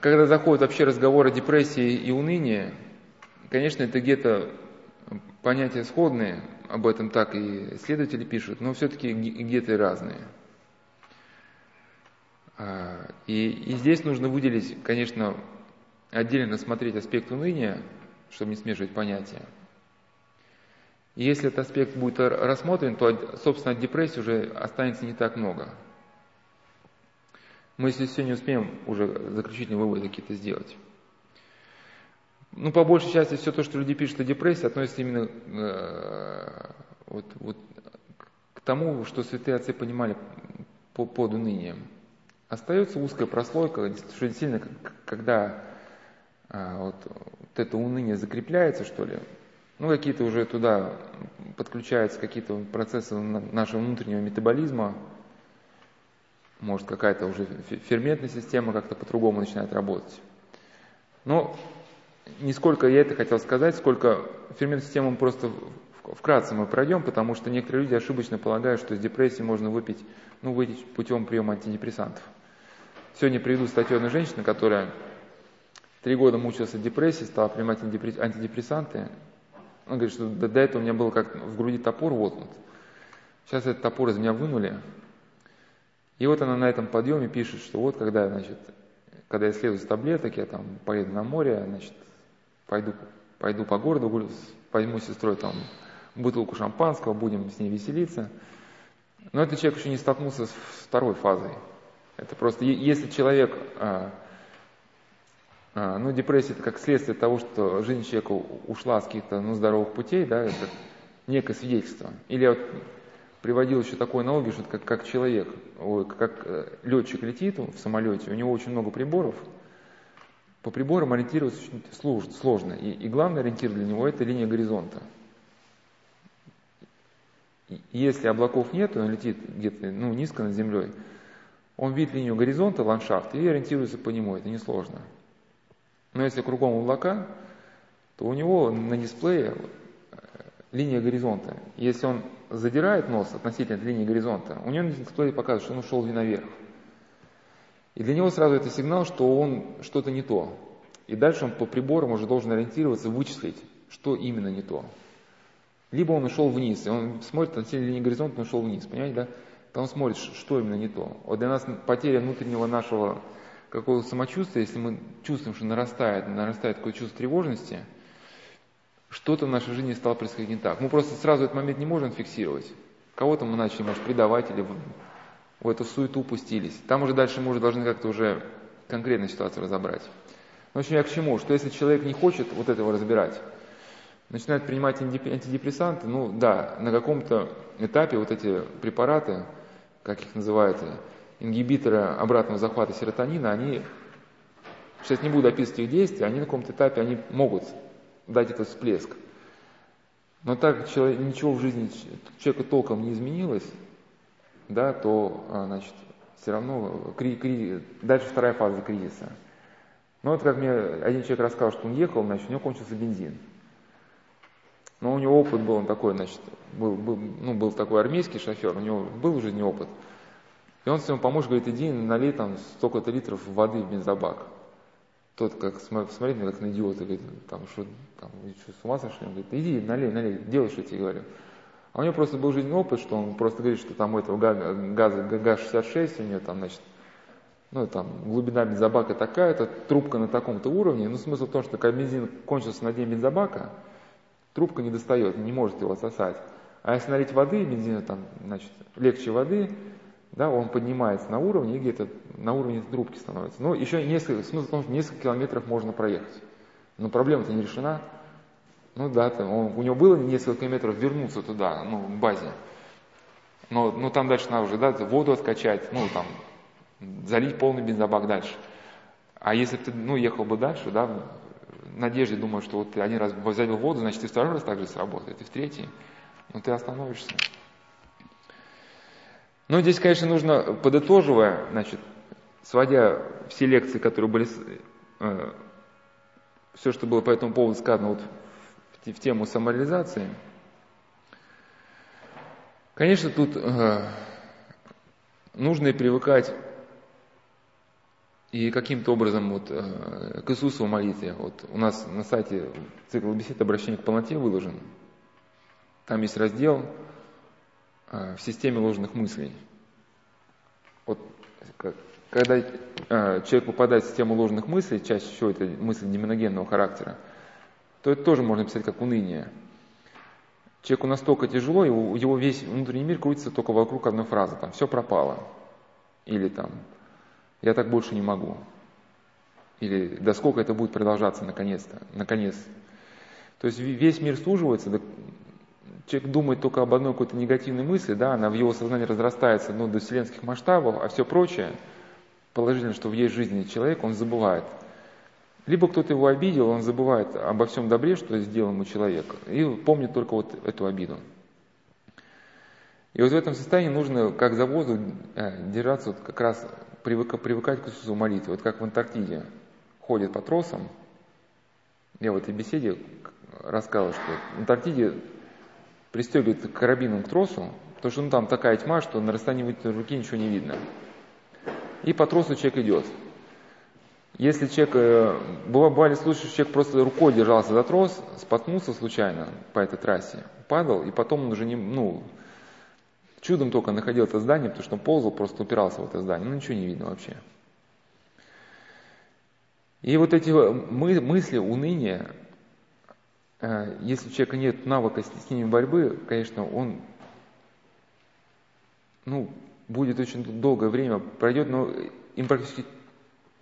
когда заходит вообще разговор о депрессии и унынии, конечно, это где-то понятия сходные, об этом так и исследователи пишут, но все-таки где-то разные. А, и, и здесь нужно выделить, конечно, отдельно рассмотреть аспект уныния, чтобы не смешивать понятия. И если этот аспект будет рассмотрен, то, собственно, от депрессии уже останется не так много – мы, если сегодня успеем уже заключительные выводы какие-то сделать. Ну, по большей части, все то, что люди пишут о депрессии, относится именно э, вот, вот, к тому, что святые отцы понимали по, под унынием. Остается узкая прослойка, что действительно, когда э, вот, вот это уныние закрепляется, что ли, ну, какие-то уже туда подключаются какие-то процессы нашего внутреннего метаболизма, может какая-то уже ферментная система как-то по-другому начинает работать. Но не сколько я это хотел сказать, сколько ферментную систему просто вкратце мы пройдем, потому что некоторые люди ошибочно полагают, что из депрессии можно выпить, ну, выйти путем приема антидепрессантов. Сегодня приведу статью одной женщины, которая три года мучилась от депрессии, стала принимать антидепрессанты. Она говорит, что до, до этого у меня был как в груди топор воткнут. Сейчас этот топор из меня вынули, и вот она на этом подъеме пишет, что вот когда, значит, когда я слезу с таблеток, я там поеду на море, значит, пойду, пойду по городу, возьму сестрой там бутылку шампанского, будем с ней веселиться. Но этот человек еще не столкнулся с второй фазой. Это просто, если человек, а, а, ну, депрессия это как следствие того, что жизнь человека ушла с каких-то, ну, здоровых путей, да, это некое свидетельство. Или вот приводил еще такой аналогию, что как, как человек, как э, летчик летит в самолете, у него очень много приборов, по приборам ориентироваться очень сложно. И, и главный ориентир для него это линия горизонта. И если облаков нет, он летит где-то ну, низко над землей, он видит линию горизонта, ландшафт, и ориентируется по нему, это несложно. Но если кругом облака, то у него на дисплее э, линия горизонта. Если он задирает нос относительно линии горизонта, у него на дисплее показывает, что он ушел наверх. И для него сразу это сигнал, что он что-то не то. И дальше он по приборам уже должен ориентироваться, вычислить, что именно не то. Либо он ушел вниз, и он смотрит относительно линии горизонта, он ушел вниз, понимаете, да? То он смотрит, что именно не то. Вот для нас потеря внутреннего нашего какого-то самочувствия, если мы чувствуем, что нарастает, нарастает какое-то чувство тревожности – что-то в нашей жизни стало происходить не так. Мы просто сразу этот момент не можем фиксировать. Кого-то мы начали, может, предавать или в эту суету упустились. Там уже дальше мы уже должны как-то уже конкретную ситуацию разобрать. В общем, я к чему? Что если человек не хочет вот этого разбирать, начинает принимать антидепрессанты, ну да, на каком-то этапе вот эти препараты, как их называют, ингибиторы обратного захвата серотонина, они, сейчас не буду описывать их действия, они на каком-то этапе они могут дать этот всплеск. Но так человек, ничего в жизни человека толком не изменилось, да, то, а, значит, все равно кри, кри, дальше вторая фаза кризиса. Ну вот как мне один человек рассказал, что он ехал, значит, у него кончился бензин. Но у него опыт был он такой, значит, был, был, ну, был такой армейский шофер, у него был уже не опыт. И он своему помощнику говорит, иди налей там столько-то литров воды в бензобак. Тот как смотрит на как на идиота, говорит, там, что, там, что, с ума сошли? Он говорит, иди, налей, налей, делай, что я тебе говорю. А у него просто был жизненный опыт, что он просто говорит, что там у этого газа, газа ГАЗ-66, у него там, значит, ну, там, глубина бензобака такая-то, трубка на таком-то уровне. Ну, смысл в том, что когда бензин кончился на дне бензобака, трубка не достает, не может его сосать. А если налить воды, бензина там, значит, легче воды, да, он поднимается на уровне и где-то на уровне трубки становится. Но еще несколько, смысл в том, что несколько километров можно проехать. Но проблема-то не решена. Ну да, там, он, у него было несколько километров вернуться туда, ну, к базе. Но, ну, там дальше надо уже, да, воду откачать, ну, там, залить полный бензобак дальше. А если ты, ну, ехал бы дальше, да, в надежде, думаю, что вот ты один раз залил воду, значит, и второй раз так же сработает, и в третий, ну, ты остановишься. Но здесь, конечно, нужно, подытоживая, значит, сводя все лекции, которые были, э, все, что было по этому поводу сказано вот в, тему самореализации, конечно, тут э, нужно и привыкать и каким-то образом вот, э, к Иисусу в молитве. Вот у нас на сайте цикл бесед обращения к полноте выложен. Там есть раздел э, в системе ложных мыслей. Вот когда э, человек попадает в систему ложных мыслей, чаще всего это мысли деминогенного характера, то это тоже можно писать как уныние. Человеку настолько тяжело, его, его весь внутренний мир крутится только вокруг одной фразы, там, все пропало. Или там, я так больше не могу. Или до сколько это будет продолжаться наконец-то, наконец. То есть весь мир суживается, да, человек думает только об одной какой-то негативной мысли, да, она в его сознании разрастается ну, до вселенских масштабов, а все прочее, положительно, что в есть жизни человека, он забывает. Либо кто-то его обидел, он забывает обо всем добре, что сделал ему человек, и помнит только вот эту обиду. И вот в этом состоянии нужно, как за воздух, э, держаться вот как раз привыка, привыкать к Иисусу молитве. Вот как в Антарктиде ходят по тросам. Я в этой беседе рассказывал, что в Антарктиде пристегивают карабином к тросу, потому что ну, там такая тьма, что на расстоянии вытянутой руки ничего не видно. И по тросу человек идет. Если человек, э, бывали случаи, что человек просто рукой держался за трос, споткнулся случайно по этой трассе, падал, и потом он уже не, ну, Чудом только находил это здание, потому что он ползал, просто упирался в это здание. Ну, ничего не видно вообще. И вот эти мы, мысли, уныние, э, если у человека нет навыка с ними борьбы, конечно, он ну, будет очень долгое время пройдет, но им практически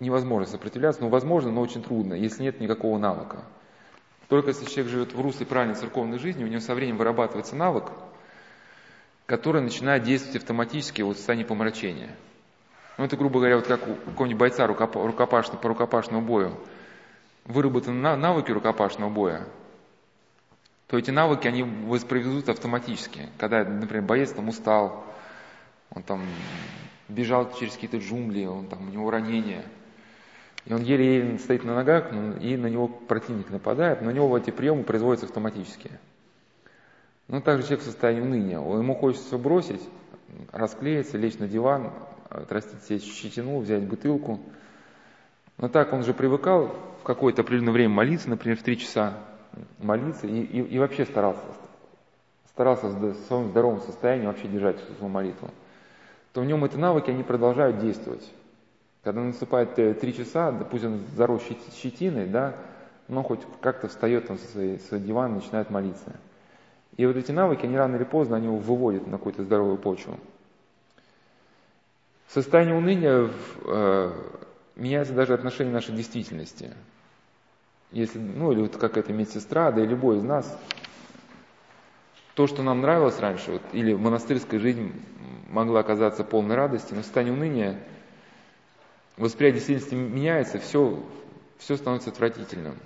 невозможно сопротивляться, ну, возможно, но очень трудно, если нет никакого навыка. Только если человек живет в русле правильной церковной жизни, у него со временем вырабатывается навык – который начинает действовать автоматически вот в состоянии помрачения. Ну, это, грубо говоря, вот как у какого-нибудь бойца рукопашного, по рукопашному бою выработаны навыки рукопашного боя, то эти навыки, они воспроизведутся автоматически. Когда, например, боец там устал, он там бежал через какие-то джунгли, он там, у него ранение, и он еле-еле стоит на ногах, и на него противник нападает, но у него эти приемы производятся автоматически. Ну, также человек в состоянии уныния. Ему хочется бросить, расклеиться, лечь на диван, отрастить себе щетину, взять бутылку. Но так он же привыкал в какое-то определенное время молиться, например, в три часа молиться, и, и, и вообще старался, старался в своем здоровом состоянии вообще держать свою молитву. То в нем эти навыки, они продолжают действовать. Когда наступает э, три часа, да пусть он зарос щетиной, да, но хоть как-то встает там со своей, своего дивана начинает молиться. И вот эти навыки, они рано или поздно, они его выводят на какую-то здоровую почву. В состоянии уныния э, меняется даже отношение нашей действительности. Если, ну или вот как эта медсестра, да и любой из нас, то, что нам нравилось раньше, вот, или монастырская жизнь могла оказаться полной радости, но в состоянии уныния восприятие действительности меняется, все, все становится отвратительным.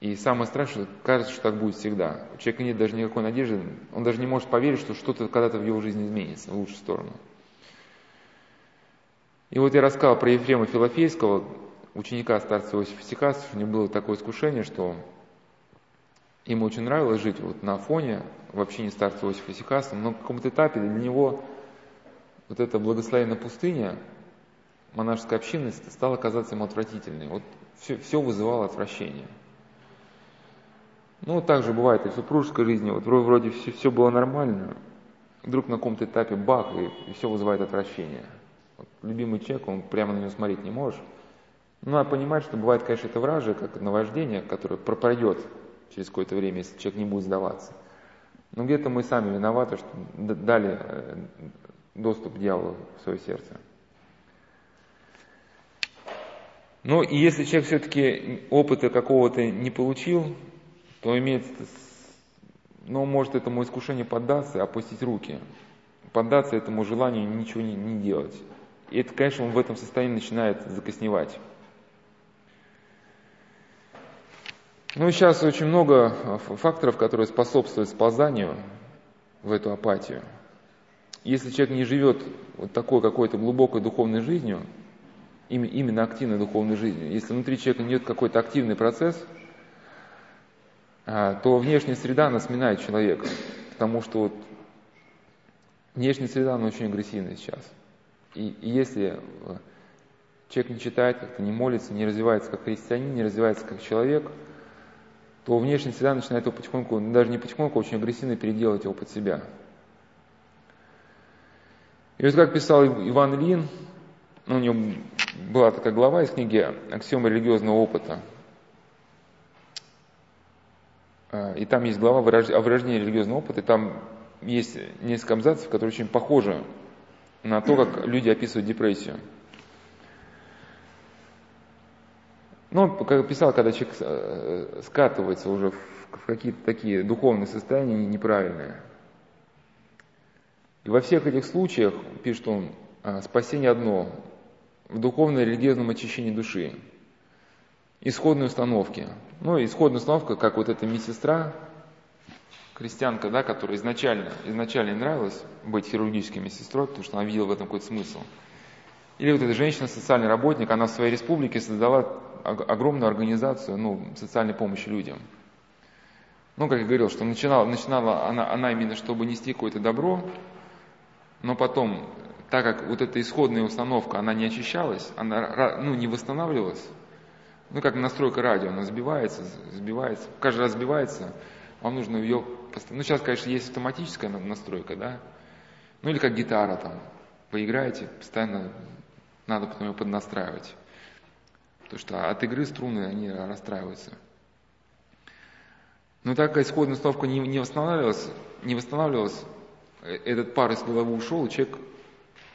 И самое страшное, кажется, что так будет всегда. У человека нет даже никакой надежды, он даже не может поверить, что что-то когда-то в его жизни изменится в лучшую сторону. И вот я рассказал про Ефрема Филофейского, ученика старца Иосифа Сикаса, у него было такое искушение, что ему очень нравилось жить вот на фоне в общине старца Иосифа Сикаса, но на каком-то этапе для него вот эта благословенная пустыня, монашеская общинность стала казаться ему отвратительной. Вот все, все вызывало отвращение – ну, так же бывает и в супружеской жизни. Вот вроде все, все было нормально, вдруг на каком-то этапе бах, и, и все вызывает отвращение. Вот, любимый человек, он прямо на него смотреть не можешь. Ну, а понимать, что бывает, конечно, это вражие, как наваждение, которое пройдет через какое-то время, если человек не будет сдаваться. Но где-то мы сами виноваты, что дали э, доступ дьявола в свое сердце. Ну и если человек все-таки опыта какого-то не получил, то имеет, ну, может этому искушению поддаться опустить руки, поддаться этому желанию ничего не, не делать. И это, конечно, он в этом состоянии начинает закосневать. Ну и сейчас очень много а, факторов, которые способствуют сползанию в эту апатию. Если человек не живет вот такой какой-то глубокой духовной жизнью, именно активной духовной жизнью, если внутри человека не идет какой-то активный процесс, а, то внешняя среда, она сминает человека. Потому что вот внешняя среда, она очень агрессивная сейчас. И, и если э, человек не читает, как-то не молится, не развивается как христианин, не развивается как человек, то внешняя среда начинает его потихоньку, ну, даже не потихоньку, а очень агрессивно переделать его под себя. И вот как писал Иван Ильин, ну, у него была такая глава из книги «Аксиомы религиозного опыта». А, и там есть глава о вырождении религиозного опыта, и там есть несколько абзацев, которые очень похожи на то, как люди описывают депрессию. Ну, он как писал, когда человек э, скатывается уже в какие-то такие духовные состояния неправильные. И во всех этих случаях, пишет он, «А, спасение одно в духовно-религиозном очищении души. Исходные установки. Ну, исходная установка, как вот эта медсестра, крестьянка, да, которая изначально, изначально нравилась быть хирургической медсестрой, потому что она видела в этом какой-то смысл. Или вот эта женщина, социальный работник, она в своей республике создала огромную организацию ну, социальной помощи людям. Ну, как я говорил, что начинала, начинала она, она именно, чтобы нести какое-то добро, но потом, так как вот эта исходная установка, она не очищалась, она ну, не восстанавливалась, ну, как настройка радио, она сбивается, сбивается, каждый раз сбивается, вам нужно ее Ну, сейчас, конечно, есть автоматическая настройка, да, ну, или как гитара там, поиграете, постоянно надо потом ее поднастраивать. Потому что от игры струны, они расстраиваются. Но так как исходная установка не, не восстанавливалась, не восстанавливалась, э, этот пар из головы ушел, и человек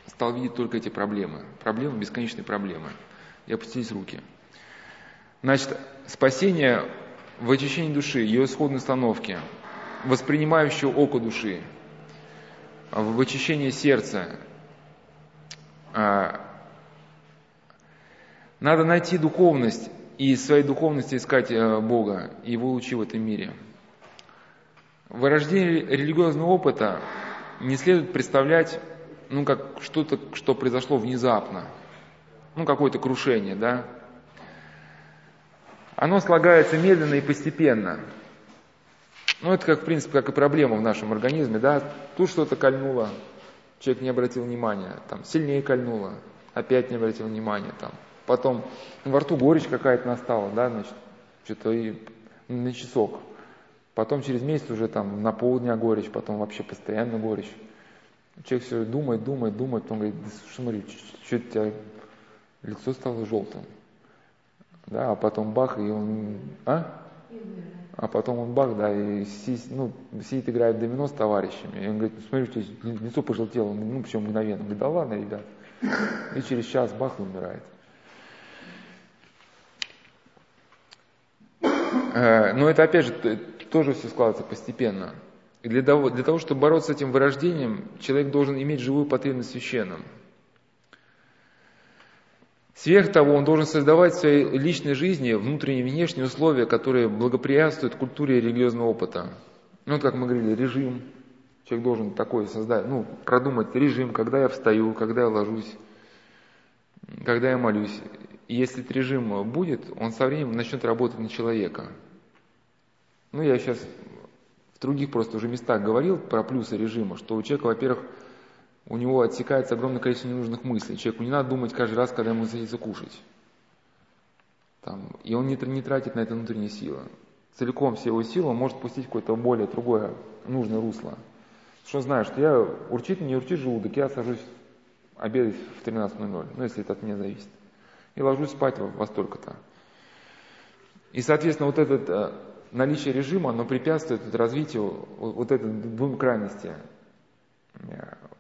стал видеть только эти проблемы. Проблемы, бесконечные проблемы. И опустились руки. Значит, спасение в очищении души, ее исходной установки, воспринимающего око души, в очищении сердца. А, надо найти духовность и из своей духовности искать э, Бога и Его лучи в этом мире. Вырождение религиозного опыта не следует представлять ну, как что-то, что произошло внезапно, ну, какое-то крушение, да. Оно слагается медленно и постепенно. Ну, это как, в принципе, как и проблема в нашем организме, да. Тут что-то кольнуло, человек не обратил внимания, там, сильнее кольнуло, опять не обратил внимания, там. Потом во рту горечь какая-то настала, да, значит, что-то и на часок. Потом через месяц уже там на полдня горечь, потом вообще постоянно горечь. Человек все думает, думает, думает, потом говорит, да, смотри, что у тебя лицо стало желтым. Да, а потом бах, и он, а? А потом он бах, да, и сидит, ну, сидит, играет домино с товарищами. И он говорит, смотри, что лицо пожелтело, ну, причем мгновенно. Он говорит, да ладно, ребят. И через час бах, умирает. Э, но это, опять же, тоже все складывается постепенно. И для того, для того, чтобы бороться с этим вырождением, человек должен иметь живую потребность в священном. Сверх того, он должен создавать в своей личной жизни внутренние и внешние условия, которые благоприятствуют культуре религиозного опыта. Ну, вот как мы говорили, режим. Человек должен такой создать, ну, продумать режим, когда я встаю, когда я ложусь, когда я молюсь. Если этот режим будет, он со временем начнет работать на человека. Ну, я сейчас в других просто уже местах говорил про плюсы режима, что у человека, во-первых, у него отсекается огромное количество ненужных мыслей. Человеку не надо думать каждый раз, когда ему захочется кушать. Там, и он не, не тратит на это внутренние силы. Целиком все его силы он может пустить в какое-то более другое, нужное русло. Что знаю, что я урчит, не урчит желудок, я сажусь обедать в 13.00, ну, если это от меня зависит. И ложусь спать во, во столько-то. И, соответственно, вот это э, наличие режима, оно препятствует развитию вот этой двум крайности.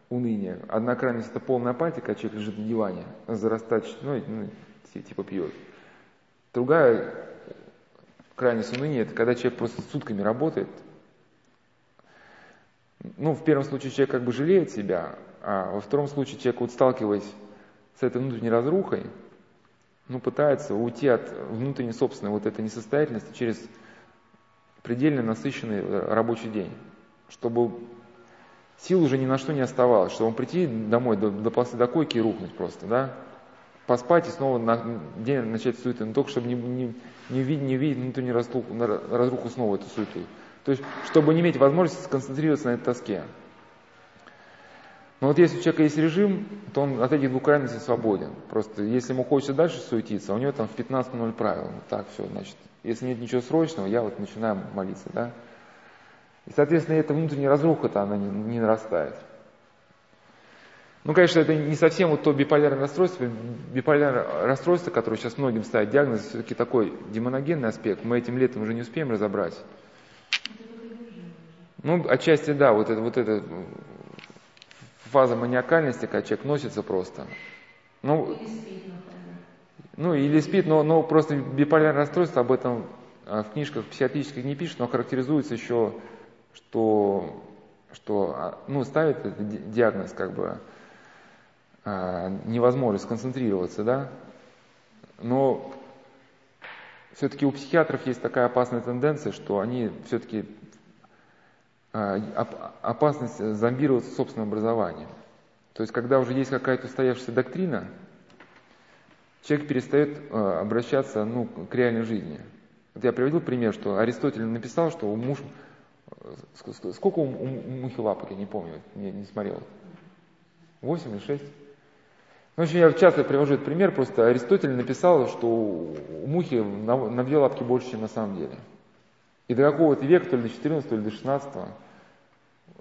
уныние. Одна крайность это полная апатия, когда человек лежит на диване, зарастает, ну, ну типа пьет. Другая крайность уныния это когда человек просто сутками работает. Ну, в первом случае человек как бы жалеет себя, а во втором случае человек, вот сталкиваясь с этой внутренней разрухой, ну, пытается уйти от внутренней собственной вот этой несостоятельности через предельно насыщенный э, рабочий день, чтобы сил уже ни на что не оставалось, чтобы прийти домой до, до, до койки и рухнуть просто, да, поспать и снова на день начать суету, но только чтобы не, не, не увидеть, не увидеть внутреннюю разруху, разруху снова эту суету. То есть, чтобы не иметь возможности сконцентрироваться на этой тоске. Но вот если у человека есть режим, то он от этих двух крайностей свободен. Просто если ему хочется дальше суетиться, у него там в 15.00 правил. Вот так все, значит. Если нет ничего срочного, я вот начинаю молиться, да. И, соответственно, эта внутренняя разруха-то, она не, не нарастает. Ну, конечно, это не совсем вот то биполярное расстройство. Биполярное расстройство, которое сейчас многим ставят диагноз, все-таки такой демоногенный аспект. Мы этим летом уже не успеем разобрать. Ну, отчасти да, вот это, вот это фаза маниакальности, когда человек носится просто. Ну, ну или спит, но, но просто биполярное расстройство об этом а, в книжках психиатрических не пишут, но характеризуется еще, что, что а, ну, ставит диагноз как бы а, невозможность сконцентрироваться, да. Но все-таки у психиатров есть такая опасная тенденция, что они все-таки опасность зомбироваться собственным образованием. То есть, когда уже есть какая-то устоявшаяся доктрина, человек перестает а, обращаться ну, к реальной жизни. Вот я приводил пример, что Аристотель написал, что у муж... Сколько у, мухи лапок, я не помню, не, не смотрел. Восемь или шесть? Ну, очень я часто привожу этот пример, просто Аристотель написал, что у мухи на, на две лапки больше, чем на самом деле. И до какого-то века, то ли до 14 то ли до 16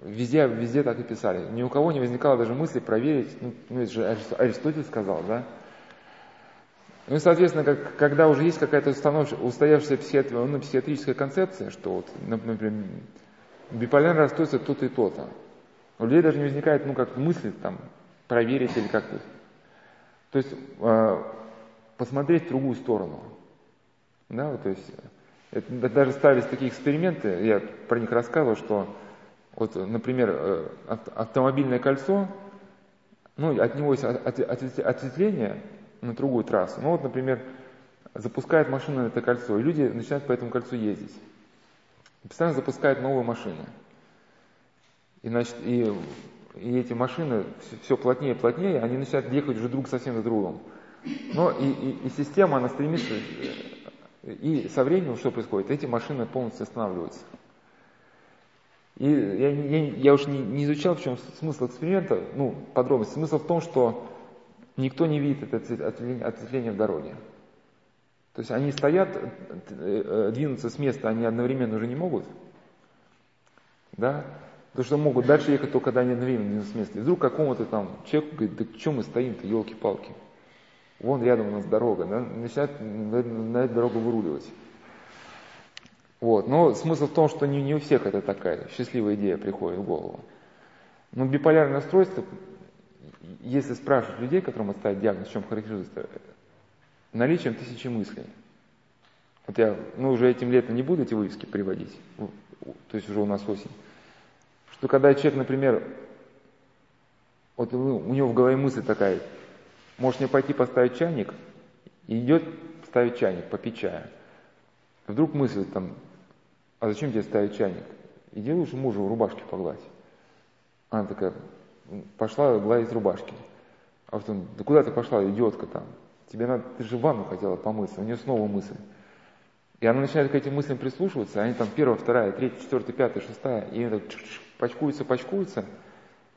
Везде, везде так и писали. Ни у кого не возникало даже мысли проверить, ну, ну это же Аристотель сказал, да? Ну и, соответственно, как, когда уже есть какая-то устоявшаяся психиатри, ну, психиатрическая концепция, что вот, например, биполярное расстройство то-то и то-то, у людей даже не возникает, ну, как мысли там, проверить или как-то. То есть, э, посмотреть в другую сторону. Да, вот, то есть, это, даже ставились такие эксперименты, я про них рассказывал, что вот, например, э, автомобильное кольцо, ну, от него есть ответвление на другую трассу. Ну, вот, например, запускает машина на это кольцо, и люди начинают по этому кольцу ездить. И постоянно запускают новые машины. И, значит, и, и эти машины все плотнее и плотнее, они начинают ехать уже друг совсем за другом. Но и, и, и система, она стремится, и со временем что происходит? Эти машины полностью останавливаются. И я, я, я уж не, не изучал, в чем смысл эксперимента, ну, подробности. Смысл в том, что никто не видит это ответвление в дороге. То есть они стоят, э, э, двинуться с места они одновременно уже не могут. Да? Потому что могут дальше ехать только когда они одновременно двинутся с места. И вдруг какому-то там человеку говорит, да что мы стоим-то, елки-палки. Вон рядом у нас дорога, да? начинают на, эту дорогу выруливать. Вот. Но смысл в том, что не, не у всех это такая счастливая идея приходит в голову. Но биполярное расстройство, если спрашивать людей, которым ставят диагноз, чем характеризуется, наличием тысячи мыслей. Вот я, ну уже этим летом не буду эти вывески приводить, то есть уже у нас осень. Что когда человек, например, вот у него в голове мысль такая, может мне пойти поставить чайник, и идет ставить чайник, попить чая. Вдруг мысль там, а зачем тебе ставить чайник? Иди лучше мужу в рубашке погладь. Она такая, пошла гладить рубашки. А потом, да куда ты пошла, идиотка там? Тебе надо, ты же ванну хотела помыться. У нее снова мысль. И она начинает к этим мыслям прислушиваться, они там первая, вторая, третья, четвертая, пятая, шестая, и они так пачкуются, пачкуются.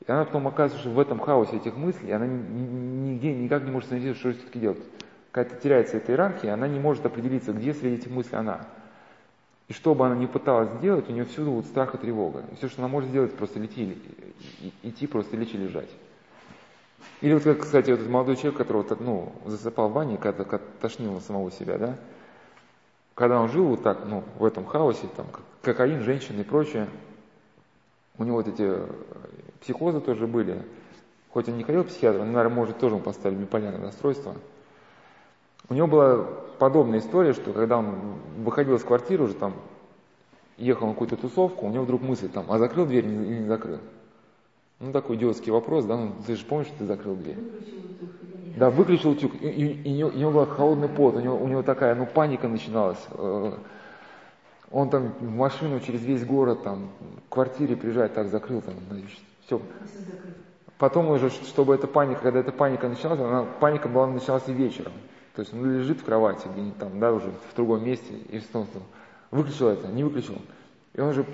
И она потом оказывается, что в этом хаосе этих мыслей, она нигде, никак не может сориентироваться, что все-таки делать. Когда теряется эта иерархия, она не может определиться, где среди этих мыслей она. И что бы она ни пыталась сделать, у нее всюду вот страх и тревога. И все, что она может сделать, просто лети, идти, просто лечь и лежать. Или вот, как, кстати, вот этот молодой человек, которого ну, засыпал в ванне, когда, когда тошнил на самого себя, да, когда он жил вот так, ну, в этом хаосе, там, кокаин, женщины и прочее, у него вот эти э, психозы тоже были. Хоть он не ходил к психиатру, но, наверное, может, тоже он поставил биполярное расстройство. У него была подобная история, что когда он выходил из квартиры уже там, ехал на какую-то тусовку, у него вдруг мысль там, а закрыл дверь или не закрыл? Ну, такой идиотский вопрос, да, ну, ты же помнишь, что ты закрыл дверь? Да, выключил утюг, и, и, и, у него был холодный пот, у него, у него такая, ну, паника начиналась. Э, он там в машину через весь город, там, в квартире приезжает, так, закрыл, там, значит, все. Потом уже, чтобы эта паника, когда эта паника началась, она, паника была началась и вечером. То есть он лежит в кровати, где-нибудь там, да, уже в другом месте, и что выключил это, не выключил. И он уже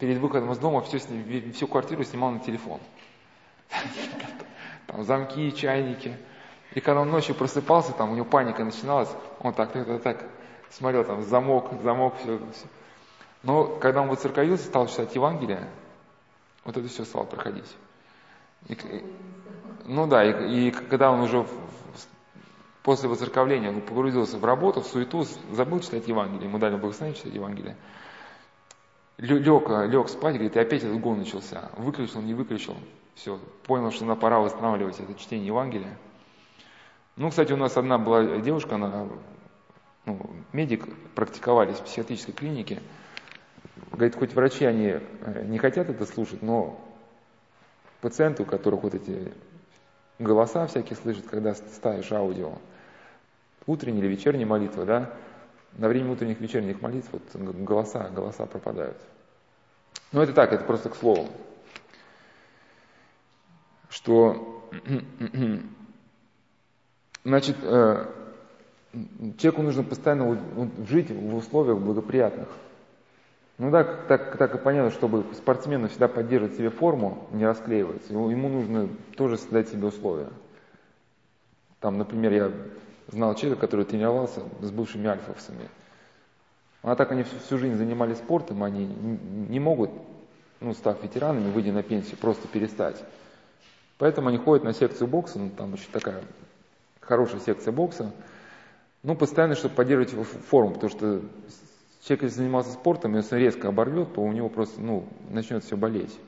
перед выходом из дома все, всю квартиру снимал на телефон. <laughs> Там замки, чайники. И когда он ночью просыпался, там у него паника начиналась, он так, так, так, так смотрел, там замок, замок, все, все. Но когда он воцерковился, стал читать Евангелие, вот это все стало проходить. И, ну да, и, и когда он уже после воцерковления он погрузился в работу, в суету, забыл читать Евангелие, ему дали благословение читать Евангелие. Лег, лег спать, говорит, и опять этот гон начался. Выключил, не выключил. Все, понял, что надо пора восстанавливать это чтение Евангелия. Ну, кстати, у нас одна была девушка, она ну, медик, практиковались в психиатрической клинике. Говорит, хоть врачи они э, не хотят это слушать, но пациенты, у которых вот эти голоса всякие слышат, когда ставишь аудио, утренняя или вечерняя молитва, да, на время утренних вечерних молитв вот голоса, голоса пропадают. Но это так, это просто к слову. Что, <clears throat> значит, э, человеку нужно постоянно жить в условиях благоприятных. Ну да, так, так и понятно, чтобы спортсмену всегда поддерживать себе форму, не расклеиваться, ему нужно тоже создать себе условия. Там, например, я знал человека, который тренировался с бывшими альфовцами. А так они всю, жизнь занимались спортом, они не могут, ну, став ветеранами, выйдя на пенсию, просто перестать. Поэтому они ходят на секцию бокса, ну, там очень такая хорошая секция бокса, ну, постоянно, чтобы поддерживать его форму, потому что человек, если занимался спортом, если резко оборвет, то у него просто, ну, начнет все болеть.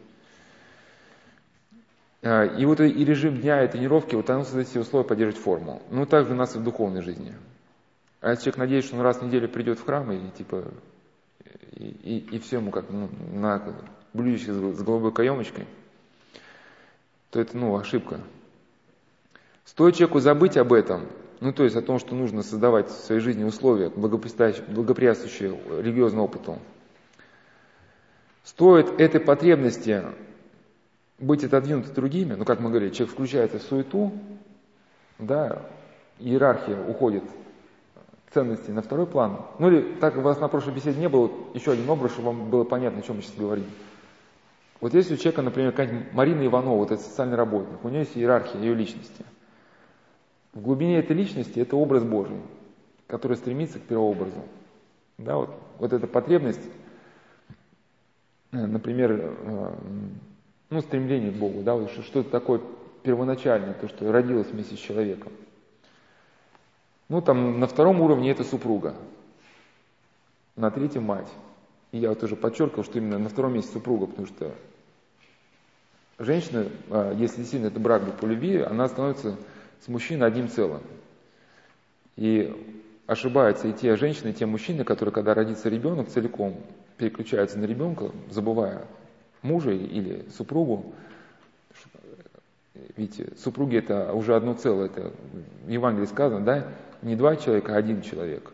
А, и вот и режим дня, и тренировки, вот оно создает все условия поддерживать форму. Ну, также у нас и в духовной жизни. А если человек надеется, что он раз в неделю придет в храм, и типа, и, и, и все ему как ну, на блюдечке с голубой каемочкой, то это, ну, ошибка. Стоит человеку забыть об этом, ну, то есть о том, что нужно создавать в своей жизни условия, благоприятствующие религиозному опыту. Стоит этой потребности быть отодвинуты другими, ну, как мы говорили, человек включается в суету, да, иерархия уходит ценности на второй план. Ну или, так у вас на прошлой беседе не было, еще один образ, чтобы вам было понятно, о чем мы сейчас говорим. Вот если у человека, например, какая-нибудь Марина Иванова, вот этот социальный работник, у нее есть иерархия ее личности. В глубине этой личности это образ Божий, который стремится к первообразу. Да, вот, вот эта потребность, э, например, э, ну, стремление к Богу, да, вот что-то такое первоначальное, то, что родилось вместе с человеком. Ну, там на втором уровне это супруга, на третьем мать. И я вот тоже подчеркивал, что именно на втором месте супруга, потому что женщина, а, если действительно это брак был по любви, она становится с мужчиной одним целым. И ошибаются и те женщины, и те мужчины, которые, когда родится ребенок, целиком переключаются на ребенка, забывая мужа или супругу. Видите, супруги это уже одно целое, это в Евангелии сказано, да, не два человека, а один человек.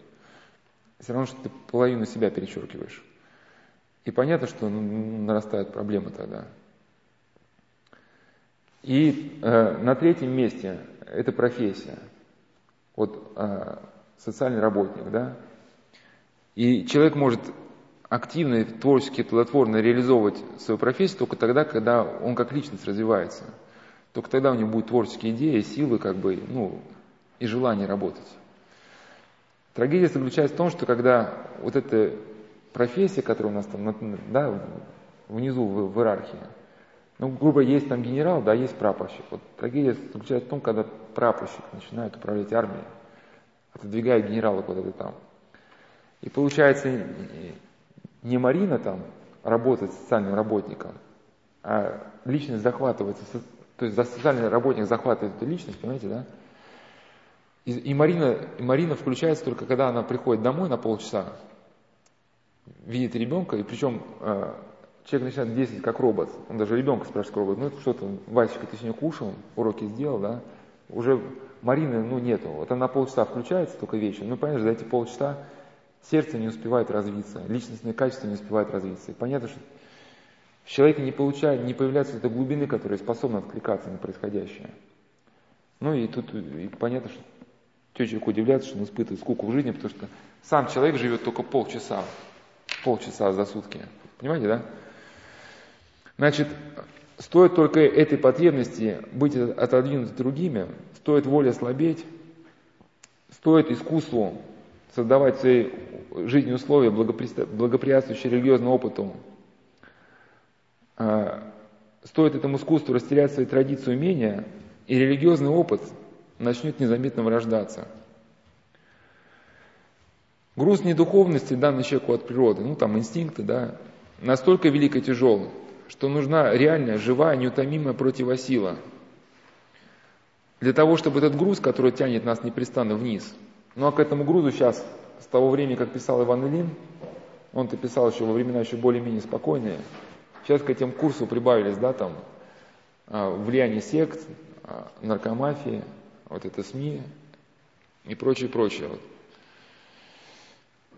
Все равно, что ты половину себя перечеркиваешь. И понятно, что ну, нарастают проблемы тогда. И э, на третьем месте это профессия. Вот э, социальный работник, да. И человек может активно, и творчески, плодотворно реализовывать свою профессию только тогда, когда он как личность развивается. Только тогда у него будут творческие идеи, силы, как бы, ну, и желание работать. Трагедия заключается в том, что когда вот эта профессия, которая у нас там, да, внизу в, в иерархии, ну, грубо, есть там генерал, да, есть прапорщик. Вот трагедия заключается в том, когда прапорщик начинает управлять армией, отодвигая генерала куда-то там. И получается, не Марина там работает социальным работником, а личность захватывается, то есть социальный работник захватывает эту личность, понимаете, да? И, и, Марина, и Марина включается только когда она приходит домой на полчаса, видит ребенка, и причем э, человек начинает действовать как робот. Он даже ребенка спрашивает, робот, ну это что-то, Васечка, ты сегодня кушал, уроки сделал, да? Уже Марины, ну, нету. Вот она полчаса включается только вечером. Ну, понимаешь, за эти полчаса сердце не успевает развиться, личностные качества не успевают развиться. И понятно, что в человеке не, получает, не появляется этой глубины, которая способна откликаться на происходящее. Ну и тут и понятно, что человек удивляется, что он испытывает скуку в жизни, потому что сам человек живет только полчаса, полчаса за сутки. Понимаете, да? Значит, стоит только этой потребности быть отодвинутой другими, стоит воля слабеть, стоит искусству создавать в своей жизни условия, благоприятствующие религиозному опыту, а, стоит этому искусству растерять свои традиции умения, и религиозный опыт начнет незаметно вырождаться. Груз недуховности, данный человеку от природы, ну там инстинкты, да, настолько велик и тяжел, что нужна реальная, живая, неутомимая противосила. Для того, чтобы этот груз, который тянет нас непрестанно вниз, ну а к этому грузу сейчас, с того времени, как писал Иван Ильин, он-то писал еще во времена еще более-менее спокойные, сейчас к этим курсу прибавились, да, там, а, влияние сект, а, наркомафии, вот это СМИ и прочее, прочее. Вот.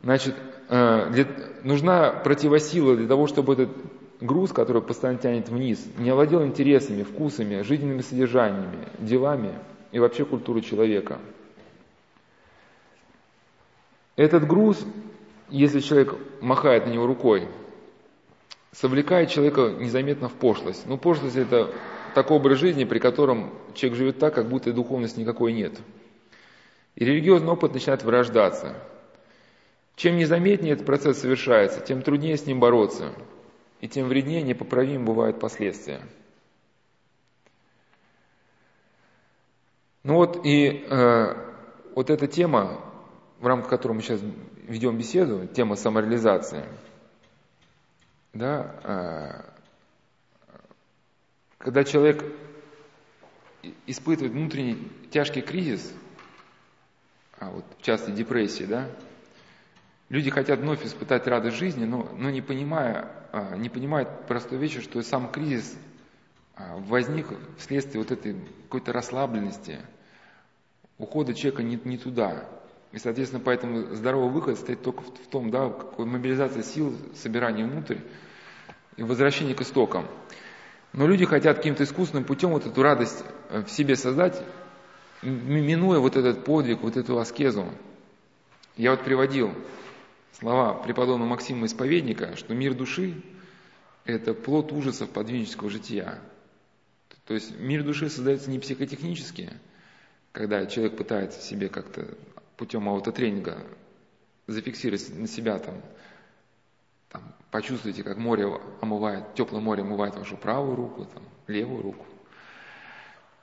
Значит, а, для, нужна противосила для того, чтобы этот груз, который постоянно тянет вниз, не овладел интересами, вкусами, жизненными содержаниями, делами и вообще культурой человека. Этот груз, если человек махает на него рукой, совлекает человека незаметно в пошлость. Но пошлость это такой образ жизни, при котором человек живет так, как будто духовности никакой нет. И религиозный опыт начинает вырождаться. Чем незаметнее этот процесс совершается, тем труднее с ним бороться – и тем вреднее непоправим бывают последствия. Ну вот и э, вот эта тема, в рамках которой мы сейчас ведем беседу, тема самореализации, да, э, когда человек испытывает внутренний тяжкий кризис, а вот в частности депрессии, да, Люди хотят вновь испытать радость жизни, но, но не, понимая, а, не понимают простой вещи, что сам кризис а, возник вследствие вот этой какой-то расслабленности, ухода человека не, не туда. И, соответственно, поэтому здоровый выход стоит только в, том, да, какой мобилизация сил, собирание внутрь и возвращение к истокам. Но люди хотят каким-то искусственным путем вот эту радость э, в себе создать, минуя вот этот подвиг, вот эту аскезу. Я вот приводил слова преподобного Максима Исповедника, что мир души – это плод ужасов подвижнического жития. То есть мир души создается не психотехнически, когда человек пытается себе как-то путем аутотренинга зафиксировать на себя там, там, почувствуйте, как море омывает, теплое море омывает вашу правую руку, там, левую руку.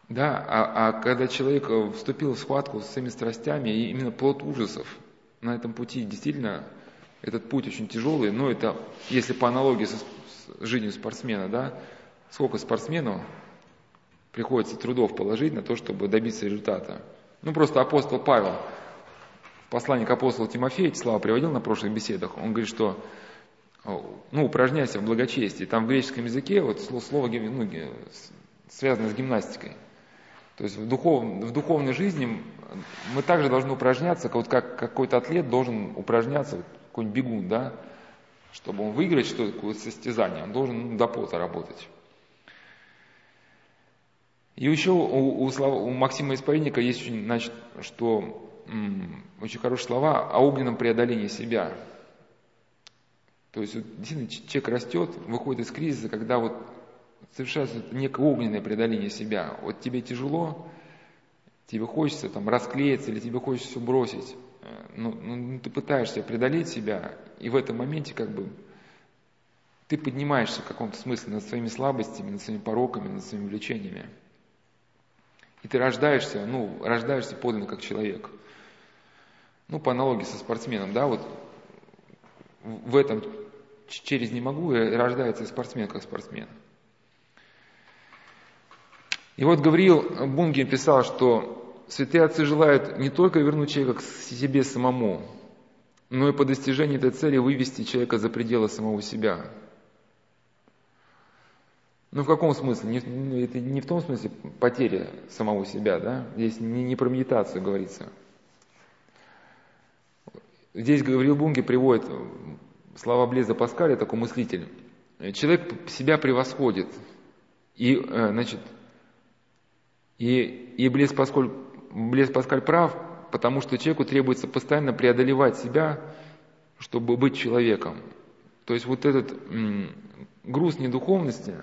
Да, а, а когда человек вступил в схватку с своими страстями, и именно плод ужасов на этом пути действительно этот путь очень тяжелый, но это, если по аналогии со, с жизнью спортсмена, да, сколько спортсмену приходится трудов положить на то, чтобы добиться результата. Ну, просто апостол Павел, в послании к апостолу Тимофею, Слава приводил на прошлых беседах, он говорит, что ну, упражняйся в благочестии. Там в греческом языке вот слово ну, связано с гимнастикой. То есть в, духов, в духовной жизни мы также должны упражняться, вот как какой-то атлет должен упражняться какой-нибудь бегун, да, чтобы он выиграть что-то, какое-то состязание, он должен ну, до пота работать. И еще у, у, у Максима Исповедника есть значит, что очень хорошие слова о огненном преодолении себя. То есть действительно человек растет, выходит из кризиса, когда вот совершается некое огненное преодоление себя. Вот тебе тяжело, тебе хочется там расклеиться или тебе хочется все бросить. Э, ну, ну, ты пытаешься преодолеть себя, и в этом моменте как бы ты поднимаешься в каком-то смысле над своими слабостями, над своими пороками, над своими влечениями. И ты рождаешься, ну, рождаешься подлинно как человек. Ну, по аналогии со спортсменом, да, вот в этом через «не могу» рождается спортсмен как спортсмен. И вот Гавриил Бунгин писал, что святые отцы желают не только вернуть человека к себе самому, но и по достижении этой цели вывести человека за пределы самого себя. Ну, в каком смысле? Не, это не в том смысле потери самого себя, да? Здесь не про медитацию говорится. Здесь Гавриил Бунги приводит слова Блеза Паскаля, такой мыслитель. Человек себя превосходит. И, э, значит, и, и Блез, Паскаль, Блез Паскаль прав, потому что человеку требуется постоянно преодолевать себя, чтобы быть человеком. То есть вот этот м, груз недуховности,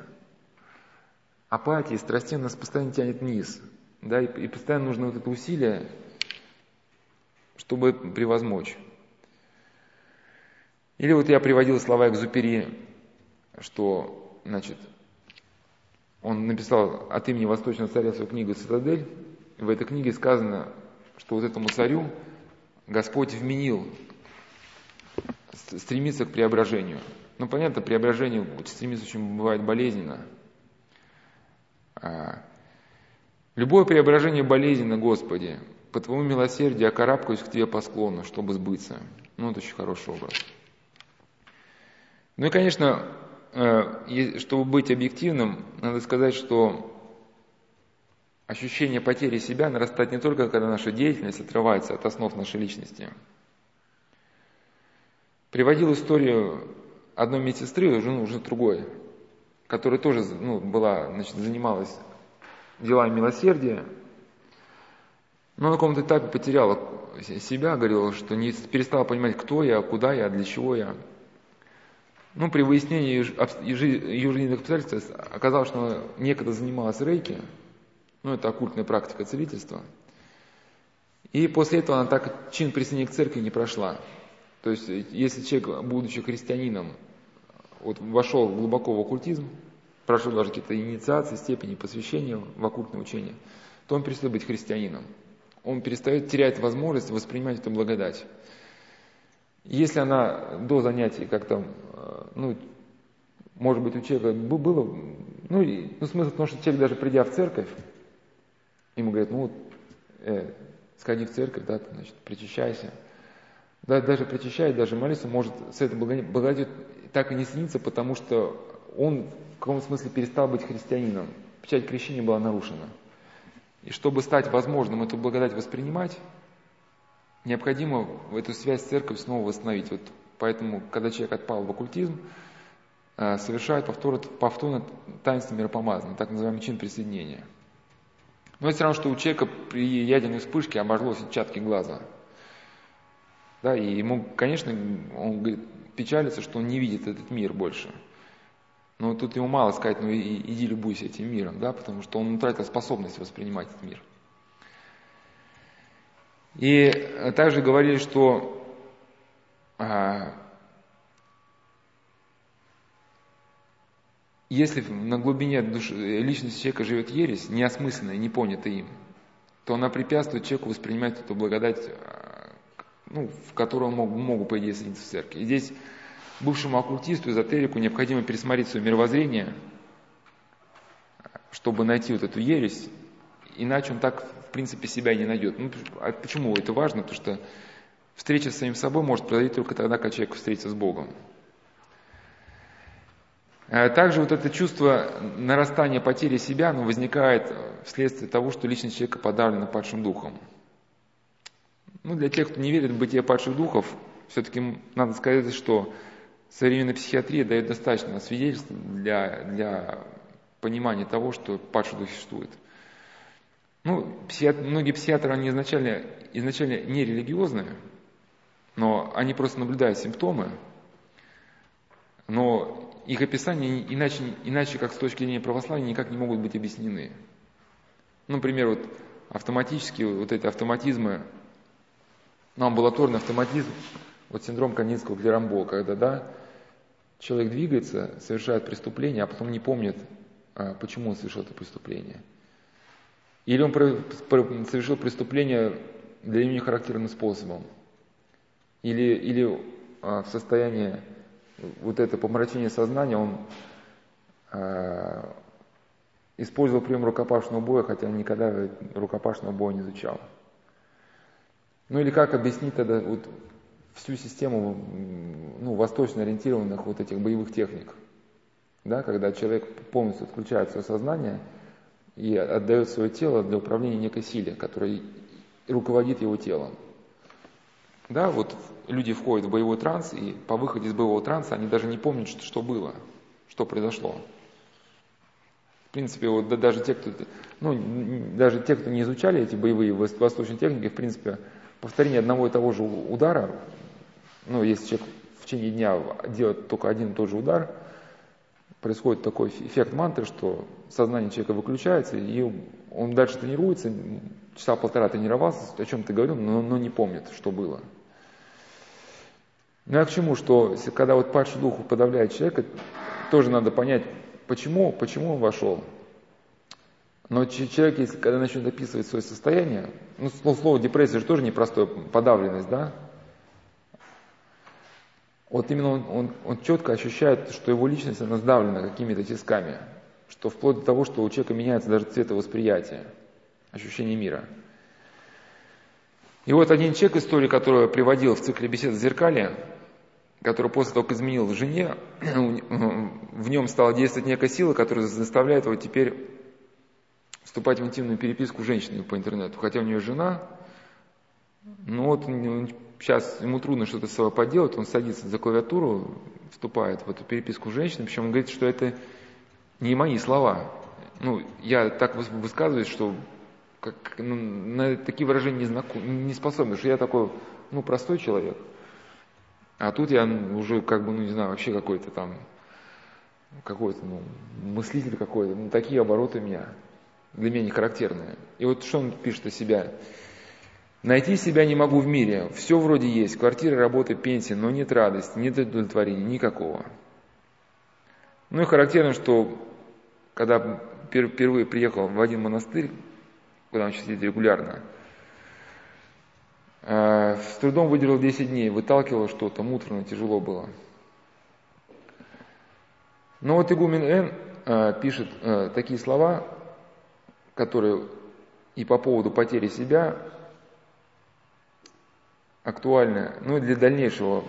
апатии, страстей нас постоянно тянет вниз. Да, и, и постоянно нужно вот это усилие, чтобы превозмочь. Или вот я приводил слова Экзупери, что, значит, он написал от имени Восточного царя свою книгу «Цитадель». В этой книге сказано, что вот этому царю Господь вменил стремиться к преображению. Ну, понятно, преображение стремиться очень бывает болезненно. А, любое преображение болезненно, Господи. По Твоему милосердию я карабкаюсь к Тебе по склону, чтобы сбыться. Ну, это очень хороший образ. Ну и, конечно, Э, чтобы быть объективным, надо сказать, что ощущение потери себя нарастает не только, когда наша деятельность отрывается от основ нашей личности. Приводил историю одной медсестры, уже, ну, уже другой, которая тоже ну, была, значит, занималась делами милосердия, но на каком-то этапе потеряла себя, говорила, что не перестала понимать, кто я, куда я, для чего я. Ну, при выяснении ее жизненных обстоятельств оказалось, что она некогда занималась рейки, ну, это оккультная практика целительства. И после этого она так чин присоединения к церкви не прошла. То есть, если человек, будучи христианином, вот вошел глубоко в оккультизм, прошел даже какие-то инициации, степени посвящения в оккультное учение, то он перестает быть христианином. Он перестает терять возможность воспринимать эту благодать. Если она до занятий как-то, э, ну, может быть, у человека было, ну, ну, смысл в том, что человек даже придя в церковь, ему говорят, ну, э, сходи в церковь, да, значит, причащайся. Да, даже причащаясь, даже молиться, может с этой благодатью так и не сниться, потому что он в каком смысле перестал быть христианином. Печать крещения была нарушена. И чтобы стать возможным эту благодать воспринимать, необходимо эту связь с церковью снова восстановить. Вот поэтому, когда человек отпал в оккультизм, э, совершает повторно, повторно таинство миропомазания, так называемый чин присоединения. Но это все равно, что у человека при ядерной вспышке обожгло сетчатки глаза. Да, и ему, конечно, он говорит, печалится, что он не видит этот мир больше. Но тут ему мало сказать, ну иди любуйся этим миром, да, потому что он утратил способность воспринимать этот мир. И также говорили, что а, если на глубине души, личности человека живет ересь, неосмысленная, не понятая им, то она препятствует человеку воспринимать эту благодать, а, ну, в которую мог, мог, по идее, соединиться в церкви. И здесь бывшему оккультисту, эзотерику необходимо пересмотреть свое мировоззрение, чтобы найти вот эту ересь, иначе он так принципе, себя не найдет. Ну, а почему это важно? Потому что встреча с самим собой может произойти только тогда, когда человек встретится с Богом. А также вот это чувство нарастания потери себя оно возникает вследствие того, что личность человека подавлена падшим духом. Ну, для тех, кто не верит в бытие падших духов, все-таки надо сказать, что современная психиатрия дает достаточно свидетельств для, для понимания того, что падший дух существует. Ну, психи... многие психиатры, они изначально, изначально не религиозные, но они просто наблюдают симптомы, но их описания иначе, иначе как с точки зрения православия, никак не могут быть объяснены. Ну, например, вот автоматически, вот эти автоматизмы, ну, амбулаторный автоматизм, вот синдром Канинского Клерамбо, когда, да, человек двигается, совершает преступление, а потом не помнит, а, почему он совершил это преступление – или он совершил преступление для имени характерным способом. Или, или а, в состоянии вот это помрачения сознания он а, использовал прием рукопашного боя, хотя никогда рукопашного боя не изучал. Ну или как объяснить тогда вот всю систему ну, восточно ориентированных вот этих боевых техник? Да, когда человек полностью отключает свое сознание и отдает свое тело для управления некой силе, которая руководит его телом. Да, вот люди входят в боевой транс, и по выходе из боевого транса они даже не помнят, что, что было, что произошло. В принципе, вот да, даже те, кто, ну, даже те, кто не изучали эти боевые восточные техники, в принципе, повторение одного и того же удара, ну, если человек в течение дня делает только один и тот же удар, происходит такой эффект мантры, что сознание человека выключается, и он дальше тренируется, часа полтора тренировался, о чем ты говорил, но, но не помнит, что было. Ну а к чему, что когда вот падший дух подавляет человека, тоже надо понять, почему, почему он вошел. Но человек, если когда начнет описывать свое состояние, ну, слово депрессия же тоже непростое, подавленность, да? Вот именно он, он, он четко ощущает, что его личность, она сдавлена какими-то тисками, что вплоть до того, что у человека меняется даже цветовосприятие, ощущение мира. И вот один человек, историю, которую я приводил в цикле бесед в зеркале, который после того, как изменил жене, <clears throat> <clears throat> в нем стала действовать некая сила, которая заставляет его теперь вступать в интимную переписку с женщиной по интернету. Хотя у нее жена, но вот сейчас ему трудно что-то с собой поделать, он садится за клавиатуру, вступает в эту переписку с женщиной, причем он говорит, что это не мои слова. Ну, я так высказываюсь, что как, ну, на такие выражения не, знаком, не способен, что я такой, ну, простой человек – а тут я уже как бы, ну не знаю, вообще какой-то там, какой-то, ну, мыслитель какой-то. Ну, такие обороты у меня, для меня не характерные. И вот что он пишет о себя. Найти себя не могу в мире. Все вроде есть. Квартира, работа, пенсия, но нет радости, нет удовлетворения, никакого. Ну и характерно, что когда впервые приехал в один монастырь, куда он сейчас едет регулярно, Э, с трудом выдержал 10 дней, выталкивал что-то, муторно, тяжело было. Но вот игумен Н э, пишет э, такие слова, которые и по поводу потери себя актуальны, ну и для дальнейшего,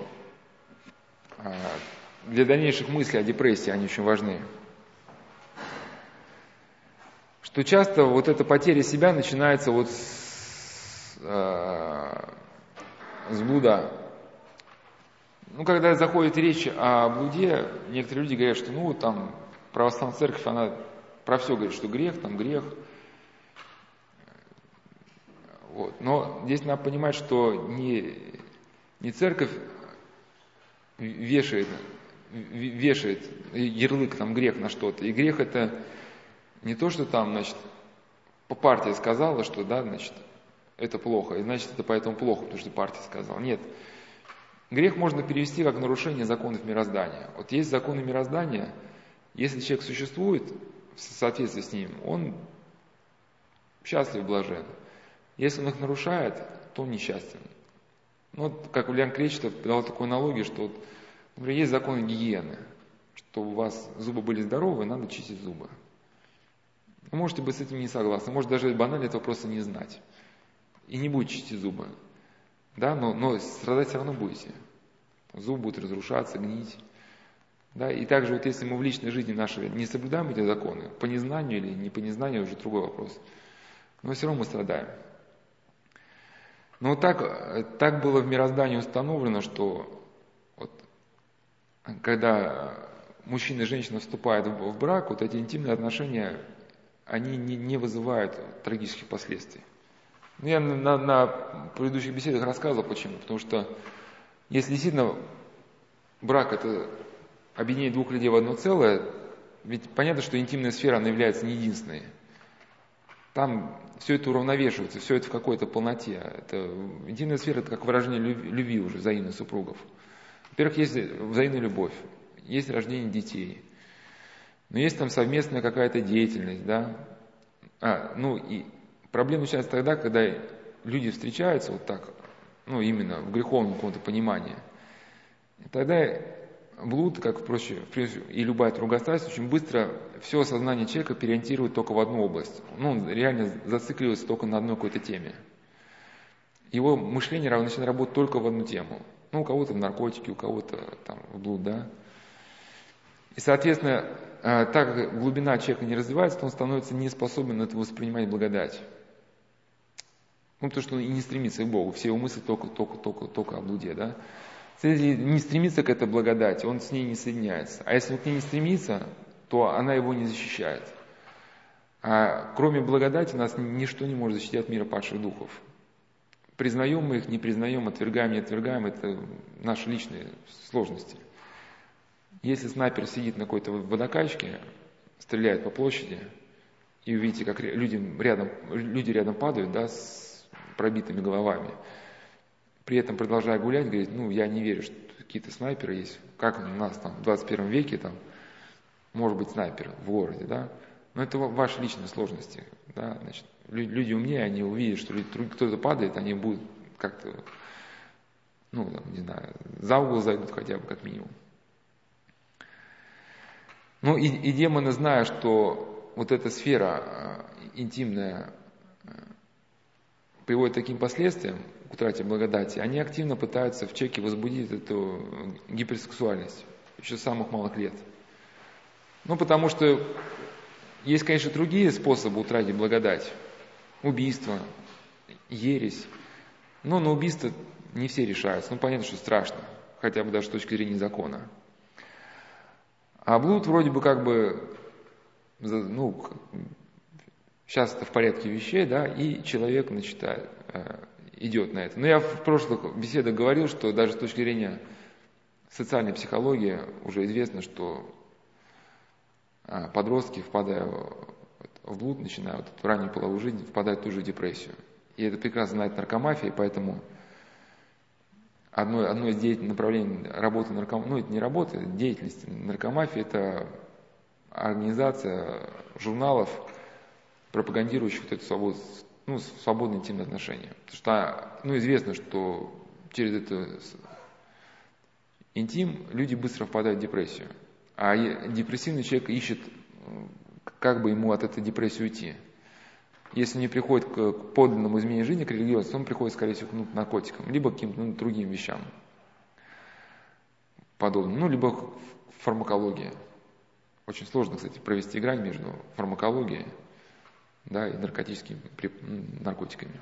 для дальнейших мыслей о депрессии они очень важны. Что часто вот эта потеря себя начинается вот с э, с блуда. Ну, когда заходит речь о блуде, некоторые люди говорят, что ну, там православная церковь, она про все говорит, что грех, там грех. Вот. Но здесь надо понимать, что не, не церковь вешает, вешает ярлык, там, грех на что-то. И грех это не то, что там, значит, по партии сказала, что, да, значит, это плохо, и значит это поэтому плохо, потому что партия сказала. Нет. Грех можно перевести как нарушение законов мироздания. Вот есть законы мироздания, если человек существует в соответствии с ним, он счастлив, блажен. Если он их нарушает, то он несчастен. Ну, вот, как Ульян Кречетов дал такую аналогию, что, вот, например, есть законы гигиены, что у вас зубы были здоровы, надо чистить зубы. Вы можете быть с этим не согласны, может даже банально этого просто не знать и не будете чистить зубы. Да, но, но страдать все равно будете. Зуб будет разрушаться, гнить. Да, и также вот если мы в личной жизни нашей не соблюдаем эти законы, по незнанию или не по незнанию, уже другой вопрос, но все равно мы страдаем. Но вот так, так было в мироздании установлено, что вот, когда мужчина и женщина вступают в, в брак, вот эти интимные отношения, они не, не вызывают трагических последствий. Ну, я на, на предыдущих беседах рассказывал, почему. Потому что если действительно брак это объединение двух людей в одно целое, ведь понятно, что интимная сфера, она является не единственной. Там все это уравновешивается, все это в какой-то полноте. Это, интимная сфера – это как выражение любви, любви уже взаимных супругов. Во-первых, есть взаимная любовь, есть рождение детей, но есть там совместная какая-то деятельность, да. А, ну и Проблема начинается тогда, когда люди встречаются вот так, ну именно в греховном каком-то понимании. Тогда блуд, как, впрочем, и любая другая страсть, очень быстро все сознание человека переориентирует только в одну область. Ну, он реально зацикливается только на одной какой-то теме. Его мышление начинает работать только в одну тему. Ну, у кого-то в наркотики, у кого-то там в блуд, да. И, соответственно, э, так как глубина человека не развивается, то он становится не способен это воспринимать благодать. Ну, потому что он и не стремится к Богу. Все его мысли только, только, только, только о блуде, да. Если не стремится к этой благодати, он с ней не соединяется. А если он к ней не стремится, то она его не защищает. А кроме благодати нас ничто не может защитить от мира падших духов. Признаем мы их, не признаем, отвергаем, не отвергаем, это наши личные сложности. Если снайпер сидит на какой-то водокачке, стреляет по площади, и увидите, как люди рядом, люди рядом падают, да, с пробитыми головами, при этом продолжая гулять, говорит, ну, я не верю, что какие-то снайперы есть. Как у нас там в 21 веке там может быть снайпер в городе, да? Но это ваши личные сложности, да? Значит, люди умнее, они увидят, что кто-то падает, они будут как-то, ну, там, не знаю, за угол зайдут хотя бы как минимум. Ну и, и демоны, зная, что вот эта сфера э, интимная э, приводит к таким последствиям, к утрате благодати, они активно пытаются в человеке возбудить эту гиперсексуальность еще с самых малых лет. Ну, потому что есть, конечно, другие способы утратить благодать. Убийство, ересь. Но на убийство не все решаются. Ну, понятно, что страшно, хотя бы даже с точки зрения закона. А блуд вроде бы как бы, ну, сейчас это в порядке вещей, да, и человек начинает, э, идет на это. Но я в прошлых беседах говорил, что даже с точки зрения социальной психологии уже известно, что а, подростки, впадая в блуд, начиная вот эту раннюю половую жизнь, впадают в ту же депрессию. И это прекрасно знает наркомафия, поэтому одно, одно из деятельных направлений работы наркомафии, ну это не работа, деятельность наркомафии, это организация журналов, пропагандирующих вот эту свободу, ну, свободные интимные отношения. Потому что, ну, известно, что через это интим люди быстро впадают в депрессию. А депрессивный человек ищет, как бы ему от этой депрессии уйти. Если не приходит к подлинному изменению жизни, к религиозности, он приходит, скорее всего, к наркотикам, либо к каким-то ну, другим вещам подобным, ну, либо к фармакологии. Очень сложно, кстати, провести грань между фармакологией да, и наркотическими наркотиками.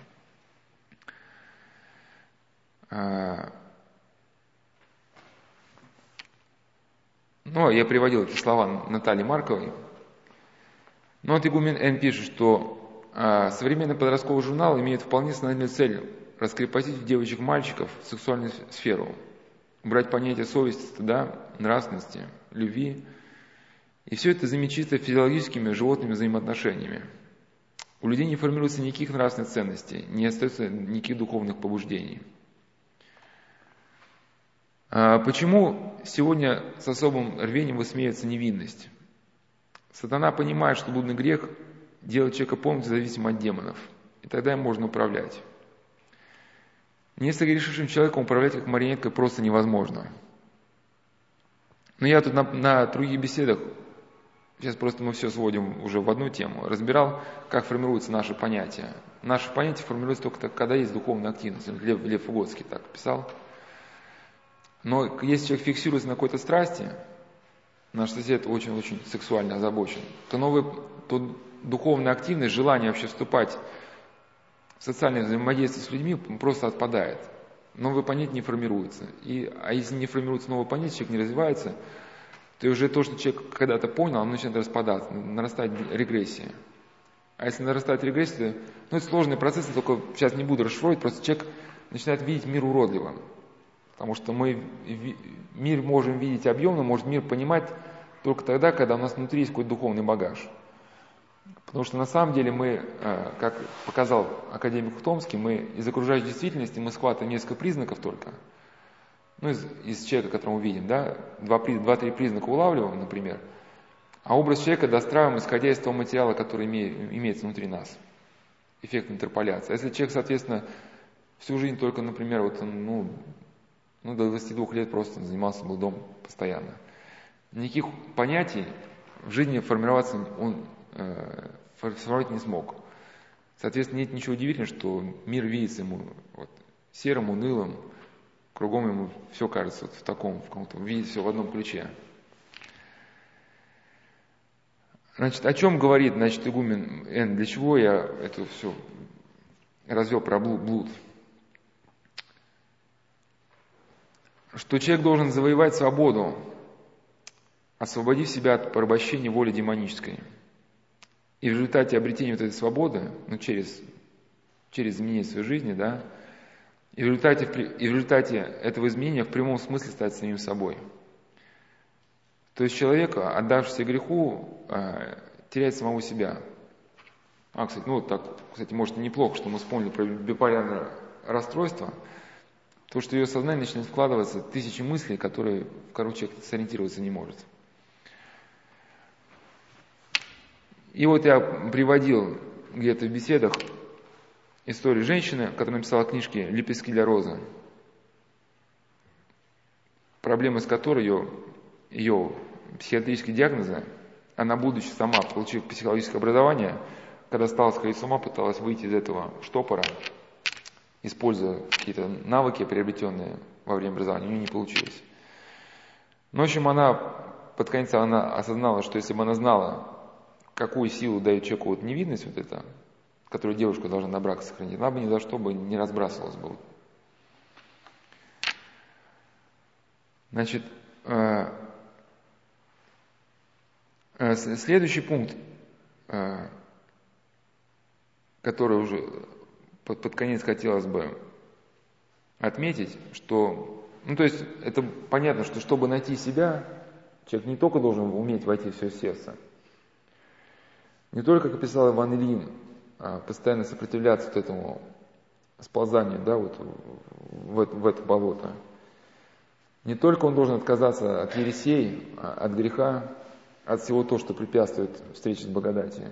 А, ну, я приводил эти слова Натальи Марковой. Но вот игумен Н пишет, что а, современный подростковый журнал имеет вполне сознательную цель раскрепостить в девочек-мальчиков сексуальную сферу, убрать понятие совести, стыда, нравственности, любви. И все это замечится физиологическими животными взаимоотношениями – у людей не формируется никаких нравственных ценностей, не остается никаких духовных побуждений. А почему сегодня с особым рвением высмеивается невинность? Сатана понимает, что блудный грех делает человека полностью зависимым от демонов, и тогда им можно управлять. Несогрешившим человеком управлять как марионеткой просто невозможно. Но я тут на, на других беседах Сейчас просто мы все сводим уже в одну тему. Разбирал, как формируются наши понятия. Наши понятия формируются только когда есть духовная активность. Лев, Лев Фугоцкий так писал. Но если человек фиксируется на какой-то страсти, наш сосед очень-очень сексуально озабочен, то, новый, то духовная активность, желание вообще вступать в социальное взаимодействие с людьми просто отпадает. Новые понятия не формируются. И, а если не формируется новое понятие, человек не развивается – то уже то, что человек когда-то понял, оно начинает распадаться, нарастать регрессия. А если нарастает регрессия, ну это сложный процесс, я только сейчас не буду расшифровывать, просто человек начинает видеть мир уродливым. Потому что мы мир можем видеть объемно, может мир понимать только тогда, когда у нас внутри есть какой-то духовный багаж. Потому что на самом деле мы, э, как показал академик Томский, мы из окружающей действительности мы схватываем несколько признаков только – ну, из, из человека, которого мы видим, да, два-три два, признака улавливаем, например, а образ человека достраиваем, исходя из того материала, который име, имеется внутри нас. Эффект интерполяции. А если человек, соответственно, всю жизнь только, например, вот, ну, Ну, до 22 лет просто занимался, был дом постоянно. Никаких понятий в жизни формироваться он э, формировать не смог. Соответственно, нет ничего удивительного, что мир видится ему вот, серым, унылым, кругом ему все кажется вот в таком, в каком-то, видит все в одном ключе. Значит, о чем говорит, значит, игумен Н, для чего я это все развел про блуд? Что человек должен завоевать свободу, освободив себя от порабощения воли демонической. И в результате обретения вот этой свободы, ну, через, через изменение своей жизни, да, и в, результате, и в результате этого изменения в прямом смысле стать самим собой – то есть человек, отдавшийся греху, э, теряет самого себя. А, кстати, ну вот так, кстати, может неплохо, что мы вспомнили про биполярное расстройство, то, что ее сознание начинает вкладываться тысячи мыслей, которые, человек сориентироваться не может. И вот я приводил где-то в беседах историю женщины, которая написала книжки «Лепестки для розы», проблемы с которой ее ее психиатрические диагнозы, она, будучи сама, получив психологическое образование, когда стала сходить с ума, пыталась выйти из этого штопора, используя какие-то навыки, приобретенные во время образования, у нее не получилось. Но, в общем, она под конец она осознала, что если бы она знала, какую силу дает человеку вот невидность вот эта, которую девушка должна на брак сохранить, она бы ни за что бы не разбрасывалась бы. Значит, э, Э, следующий пункт, э, который уже под, под конец хотелось бы отметить, что, ну то есть это понятно, что чтобы найти себя, человек не только должен уметь войти в свое сердце, не только, как писал Иван Ильин, постоянно сопротивляться вот этому сползанию, да, вот в, в это болото. Не только он должен отказаться от ересей, а от греха, от всего того, что препятствует встрече с благодатью.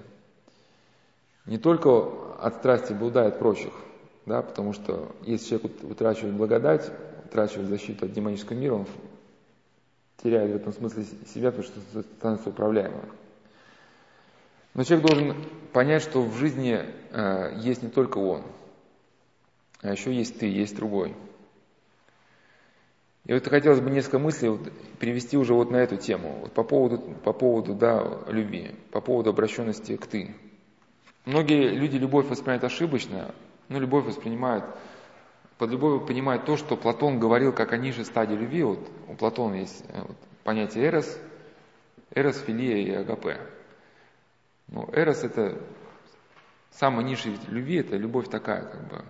Не только от страсти блуда и от прочих, да, потому что если человек утрачивает благодать, утрачивает защиту от демонического мира, он теряет в этом смысле себя, потому что становится управляемым. Но человек должен понять, что в жизни э, есть не только он, а еще есть ты, есть другой. И вот хотелось бы несколько мыслей вот перевести уже вот на эту тему, вот по поводу, по поводу да, любви, по поводу обращенности к «ты». Многие люди любовь воспринимают ошибочно, но любовь воспринимают, под любовью понимают то, что Платон говорил как о низшей стадии любви. Вот у Платона есть э, вот, понятие эрос, эрос, филия и агапе. Но эрос это самая низшая любви, это любовь такая, как бы,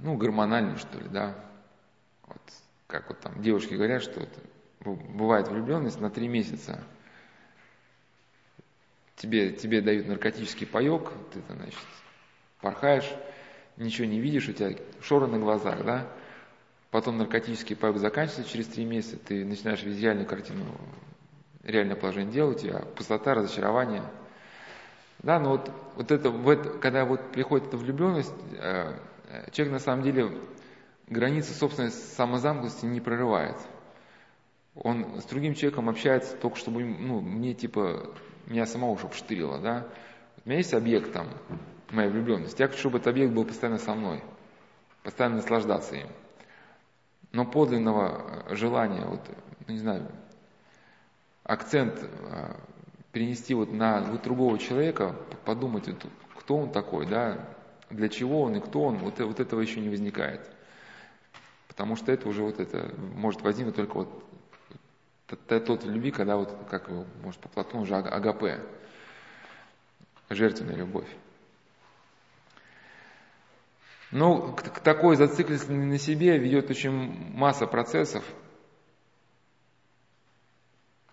ну, гормональная, что ли, да, вот, как вот там девушки говорят, что вот, бывает влюбленность на три месяца. Тебе, тебе дают наркотический паек, ты, значит, порхаешь, ничего не видишь, у тебя шоры на глазах, да? Потом наркотический паек заканчивается через три месяца, ты начинаешь видеть реальную картину, реальное положение дела, у тебя пустота, разочарование. Да, но вот, вот это, вот, когда вот приходит эта влюбленность, э, человек на самом деле границы собственной самозамкнутости не прорывает. Он с другим человеком общается только чтобы, ну, мне типа, меня самого чтобы штырило, да. У меня есть объект там, моя влюбленность. Я хочу, чтобы этот объект был постоянно со мной, постоянно наслаждаться им. Но подлинного желания, вот, ну, не знаю, акцент а, перенести вот на вот другого человека, подумать, вот, кто он такой, да, для чего он и кто он, вот, вот этого еще не возникает. Потому что это уже вот это может возникнуть только вот тот любви, когда вот, как может по Платону уже агапе, жертвенная любовь. К, к такой зацикленности на себе ведет очень масса процессов.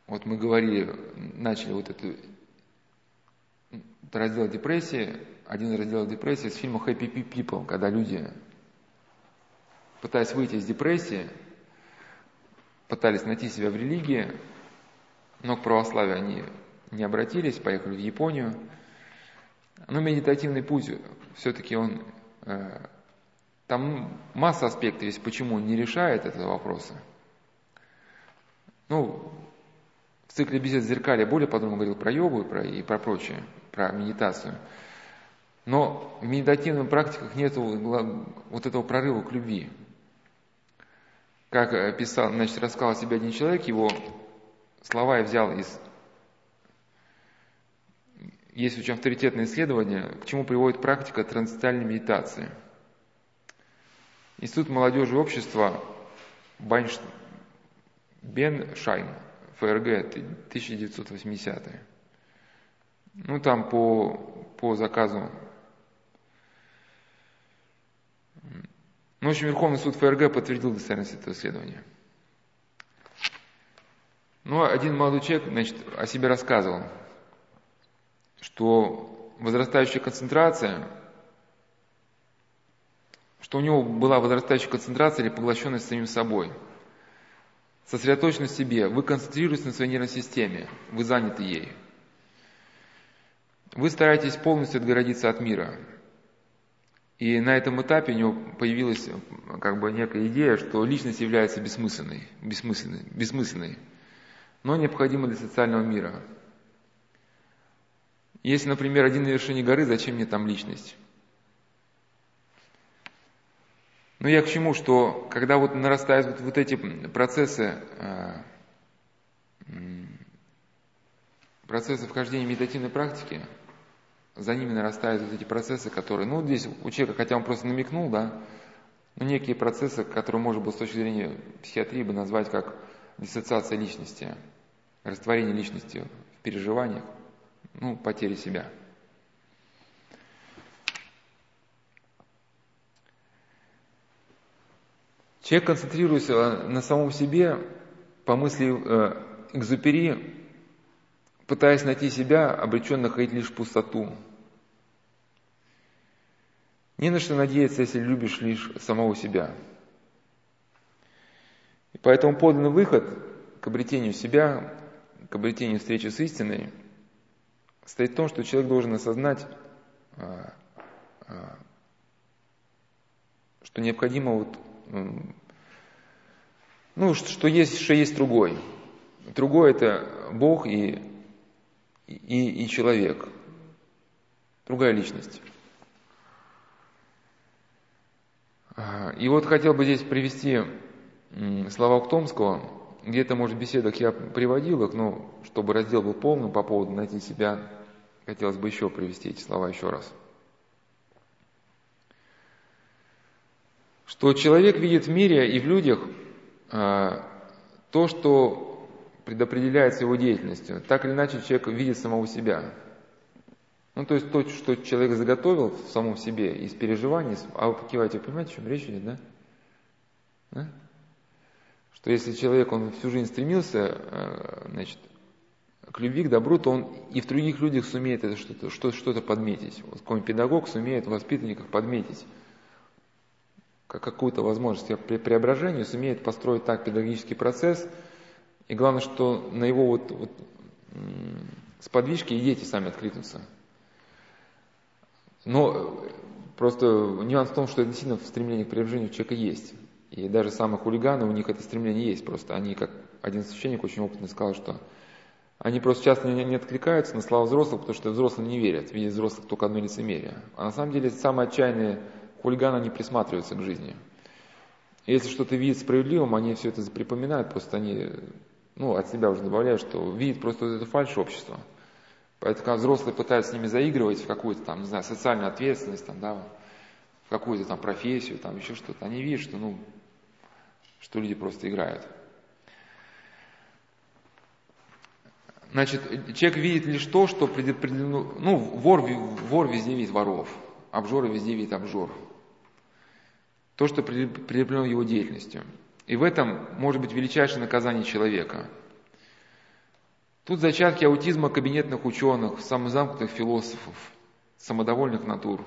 Вот мы говорили, начали вот эту раздел депрессии, один раздел депрессии с фильма Happy People, когда люди пытаясь выйти из депрессии, пытались найти себя в религии, но к православию они не обратились, поехали в Японию. Но медитативный путь, все-таки он, э, там масса аспектов есть, почему он не решает этого вопроса. Ну, в цикле бесед зеркали более подробно говорил про йогу и про, и про прочее, про медитацию. Но в медитативных практиках нет вот этого прорыва к любви. Как писал, значит, рассказал о себе один человек, его слова я взял из... Есть очень авторитетное исследование, к чему приводит практика трансцендентальной медитации. Институт молодежи и общества Байнш... Беншайн, ФРГ, 1980 Ну, там по, по заказу Ну, в общем, Верховный суд ФРГ подтвердил достоверность этого исследования. Ну, один молодой человек, значит, о себе рассказывал, что возрастающая концентрация, что у него была возрастающая концентрация или поглощенность самим собой. Сосредоточенность в себе. Вы концентрируетесь на своей нервной системе, вы заняты ей. Вы стараетесь полностью отгородиться от мира. И на этом этапе у него появилась как бы некая идея, что личность является бессмысленной, бессмысленной, бессмысленной но необходимой для социального мира. Если, например, один на вершине горы, зачем мне там личность? Ну, я к чему, что когда вот нарастают вот, вот эти процессы, э, процессы вхождения медитативной практики, за ними нарастают вот эти процессы, которые, ну, здесь у человека, хотя он просто намекнул, да, но некие процессы, которые можно было с точки зрения психиатрии бы назвать как диссоциация личности, растворение личности в переживаниях, ну, потери себя. Человек концентрируется на самом себе, по мысли э, Экзупери, пытаясь найти себя, обречен находить лишь пустоту. Не на что надеяться, если любишь лишь самого себя. И поэтому подлинный выход к обретению себя, к обретению встречи с истиной, стоит в том, что человек должен осознать, а, что необходимо вот, ну, что есть, что есть другой. Другой это Бог и и, и человек, другая личность. И вот хотел бы здесь привести слова Уктомского, где-то, может, в беседах я приводил их, но чтобы раздел был полным по поводу найти себя, хотелось бы еще привести эти слова еще раз. Что человек видит в мире и в людях а, то, что предопределяется его деятельностью. Так или иначе человек видит самого себя. Ну, то есть то, что человек заготовил в самом себе из переживаний, а вы покиваете, понимаете, о чем речь идет, да? да? Что если человек, он всю жизнь стремился, э, значит, к любви, к добру, то он и в других людях сумеет это что-то что, что подметить. Вот какой-нибудь педагог сумеет в воспитанниках подметить какую-то возможность преображения, сумеет построить так педагогический процесс – и главное, что на его вот, вот сподвижки и дети сами откликнутся. Но просто нюанс в том, что действительно стремление к преображению человека есть. И даже самые хулиганы, у них это стремление есть просто. Они, как один священник очень опытно сказал, что они просто часто не, откликаются на слова взрослых, потому что взрослым не верят, видят взрослых только одно лицемерие. А на самом деле самые отчаянные хулиганы, они присматриваются к жизни. Если что-то видят справедливым, они все это припоминают, просто они ну, от себя уже добавляю, что видит просто вот эту фальшь общества. Поэтому, когда взрослые пытаются с ними заигрывать в какую-то там, не знаю, социальную ответственность, там, да, в какую-то там профессию, там еще что-то, они видят, что, ну, что люди просто играют. Значит, человек видит лишь то, что предопределено, ну, вор, вор везде видит воров, обжор везде видит обжор. То, что предопределено его деятельностью. И в этом может быть величайшее наказание человека. Тут зачатки аутизма кабинетных ученых, самозамкнутых философов, самодовольных натур.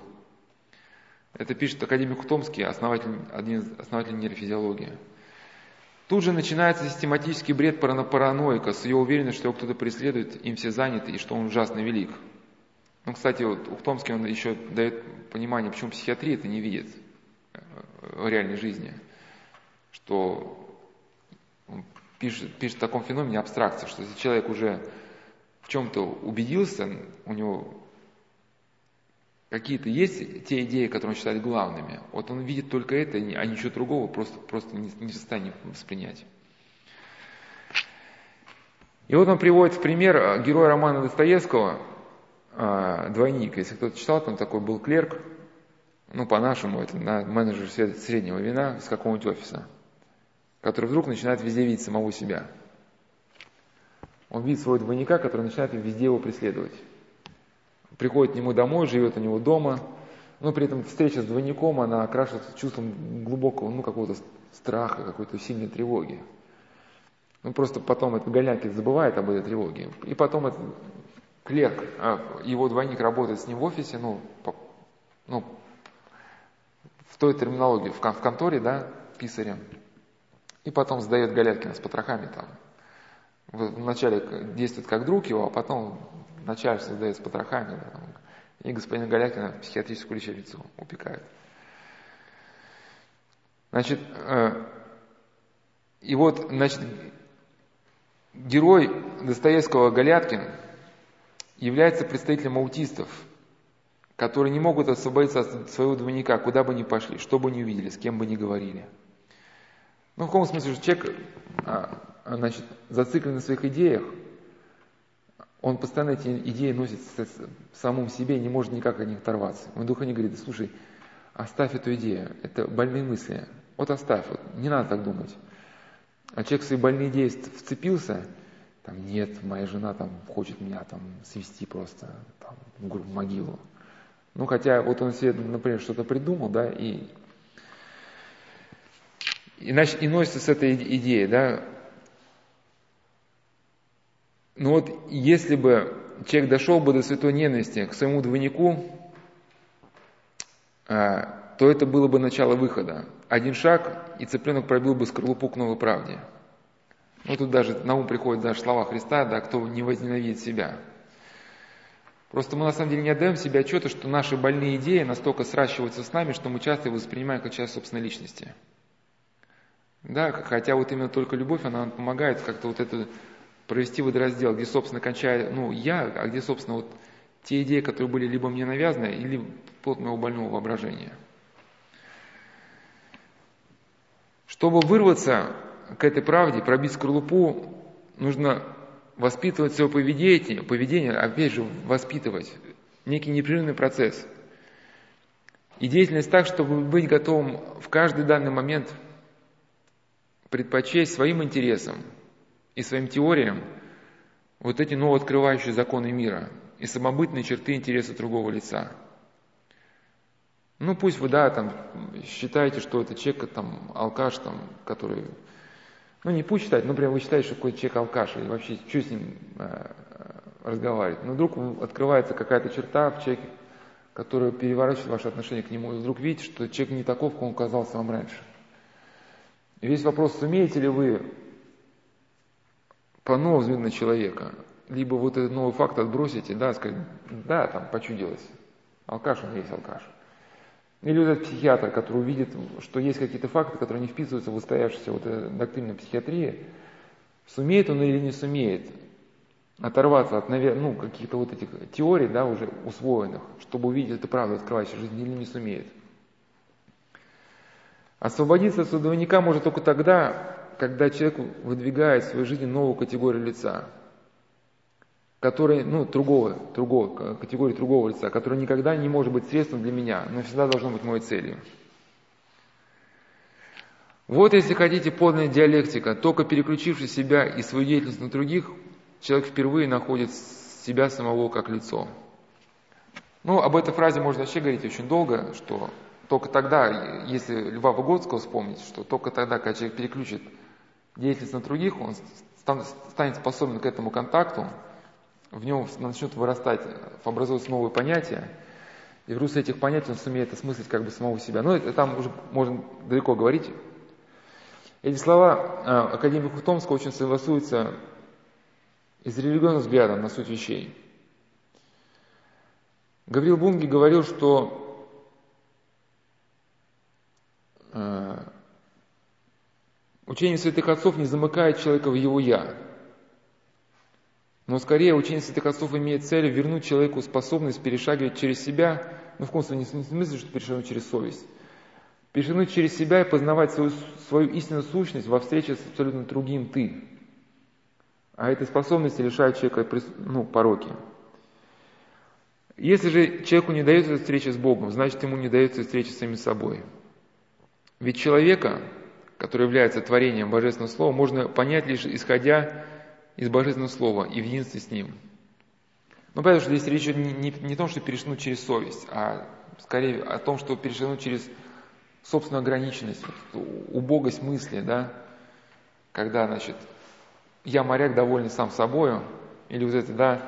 Это пишет академик Томский, основатель, один из основателей нейрофизиологии. Тут же начинается систематический бред параноика с ее уверенностью, что его кто-то преследует, им все заняты и что он ужасно велик. Ну, кстати, вот Ухтомский он еще дает понимание, почему психиатрия это не видит в реальной жизни, что пишет, пишет о таком феномене абстракции, что если человек уже в чем-то убедился, у него какие-то есть те идеи, которые он считает главными, вот он видит только это, а ничего другого просто, просто не, не в состоянии воспринять. И вот он приводит в пример э, героя романа Достоевского э, «Двойник». Если кто-то читал, там такой был клерк, ну, по-нашему, это менеджер среднего вина с какого-нибудь офиса, который вдруг начинает везде видеть самого себя. Он видит своего двойника, который начинает везде его преследовать. Приходит к нему домой, живет у него дома, но при этом встреча с двойником, она окрашивается чувством глубокого, ну, какого-то страха, какой-то сильной тревоги. Он просто потом этот Галякин забывает об этой тревоге. И потом этот клерк, а, его двойник работает с ним в офисе, ну, по, ну в той терминологии, в, в конторе, да, писарем. И потом сдает Галяткина с потрохами там. Вначале действует как друг его, а потом начальство сдает с потрохами. Да, и господина Галякина в психиатрическую лечебницу упекают. Значит, э, и вот, значит, Герой Достоевского Галяткин является представителем аутистов, которые не могут освободиться от своего двойника, куда бы ни пошли, что бы ни увидели, с кем бы ни говорили. Ну, в каком смысле, что человек а, значит, зациклен на своих идеях, он постоянно эти идеи носит в самом себе, не может никак от них оторваться. Он духа не говорит, слушай, оставь эту идею, это больные мысли. Вот оставь, вот, не надо так думать. А человек в свои больные идеи вцепился, там, нет, моя жена там хочет меня там свести просто там, в могилу. Ну, хотя вот он себе, например, что-то придумал, да, и, и, значит, и носится с этой идеей, да. Но вот если бы человек дошел бы до святой ненависти к своему двойнику, а, то это было бы начало выхода. Один шаг, и цыпленок пробил бы скорлупу к новой правде. Ну, тут даже на ум приходят даже слова Христа, да, кто не возненавидит себя. Просто мы на самом деле не отдаем себе отчета, что наши больные идеи настолько сращиваются с нами, что мы часто их воспринимаем как часть собственной личности. Да, хотя вот именно только любовь, она помогает как-то вот это провести водораздел, где, собственно, кончает, ну, я, а где, собственно, вот те идеи, которые были либо мне навязаны, или плод моего больного воображения. Чтобы вырваться к этой правде, пробить скорлупу, нужно воспитывать свое поведение, поведение, опять же, воспитывать, некий непрерывный процесс. И деятельность так, чтобы быть готовым в каждый данный момент предпочесть своим интересам и своим теориям вот эти новооткрывающие законы мира и самобытные черты интереса другого лица – ну, пусть вы, да, там, считаете, что это человек, там, алкаш, там, который... Ну, не пусть считать, ну, прям вы считаете, что какой-то человек алкаш, или вообще, что с ним э, разговаривать. Но вдруг открывается какая-то черта в человеке, которая переворачивает ваше отношение к нему, и вдруг видите, что человек не таков, как он казался вам раньше. И весь вопрос, сумеете ли вы по-новому взглянуть на человека, либо вот этот новый факт отбросите, да, сказать, да, там, почудилось, алкаш он есть алкаш. Или вот этот психиатр, который увидит, что есть какие-то факты, которые не вписываются в устоявшуюся вот доктрину психиатрии, сумеет он или не сумеет оторваться от ну, каких-то вот этих теорий, да, уже усвоенных, чтобы увидеть эту правду, открывающую жизнь, или не сумеет. Освободиться от двойника может только тогда, когда человек выдвигает в своей жизни новую категорию лица – который, ну, другого, другого, категории другого лица, который никогда не может быть средством для меня, но всегда должно быть моей целью. Вот, если хотите, подлинная диалектика. Только переключившись себя и свою деятельность на других, человек впервые находит себя самого как лицо. Ну, об этой фразе можно вообще говорить очень долго, что только тогда, если Льва Выгодского вспомнить, что только тогда, когда человек переключит деятельность на других, он станет способен к этому контакту, в нем начнут вырастать, образуются новые понятия, и в русле этих понятий он сумеет осмыслить как бы самого себя. Но это там уже можно далеко говорить. Эти слова а, академика Томского очень согласуются из религиозного взгляда на суть вещей. Гаврил Бунги говорил, что э, учение святых отцов не замыкает человека в его «я», но скорее учение святых отцов имеет целью вернуть человеку способность перешагивать через себя, ну в каком смысле, не в смысле, что перешагнуть через совесть, перешагнуть через себя и познавать свою, свою истинную сущность во встрече с абсолютно другим «ты». А этой способности лишает человека ну, пороки. Если же человеку не дается встреча с Богом, значит ему не дается встреча с самим собой. Ведь человека, который является творением Божественного Слова, можно понять лишь исходя из Божественного Слова и в единстве с Ним. Ну, понятно, что здесь речь идет не, не, не о том, что перешагнуть через совесть, а скорее о том, что перешагнуть через собственную ограниченность, вот, убогость мысли, да, когда, значит, я моряк, довольный сам собою, или вот это, да,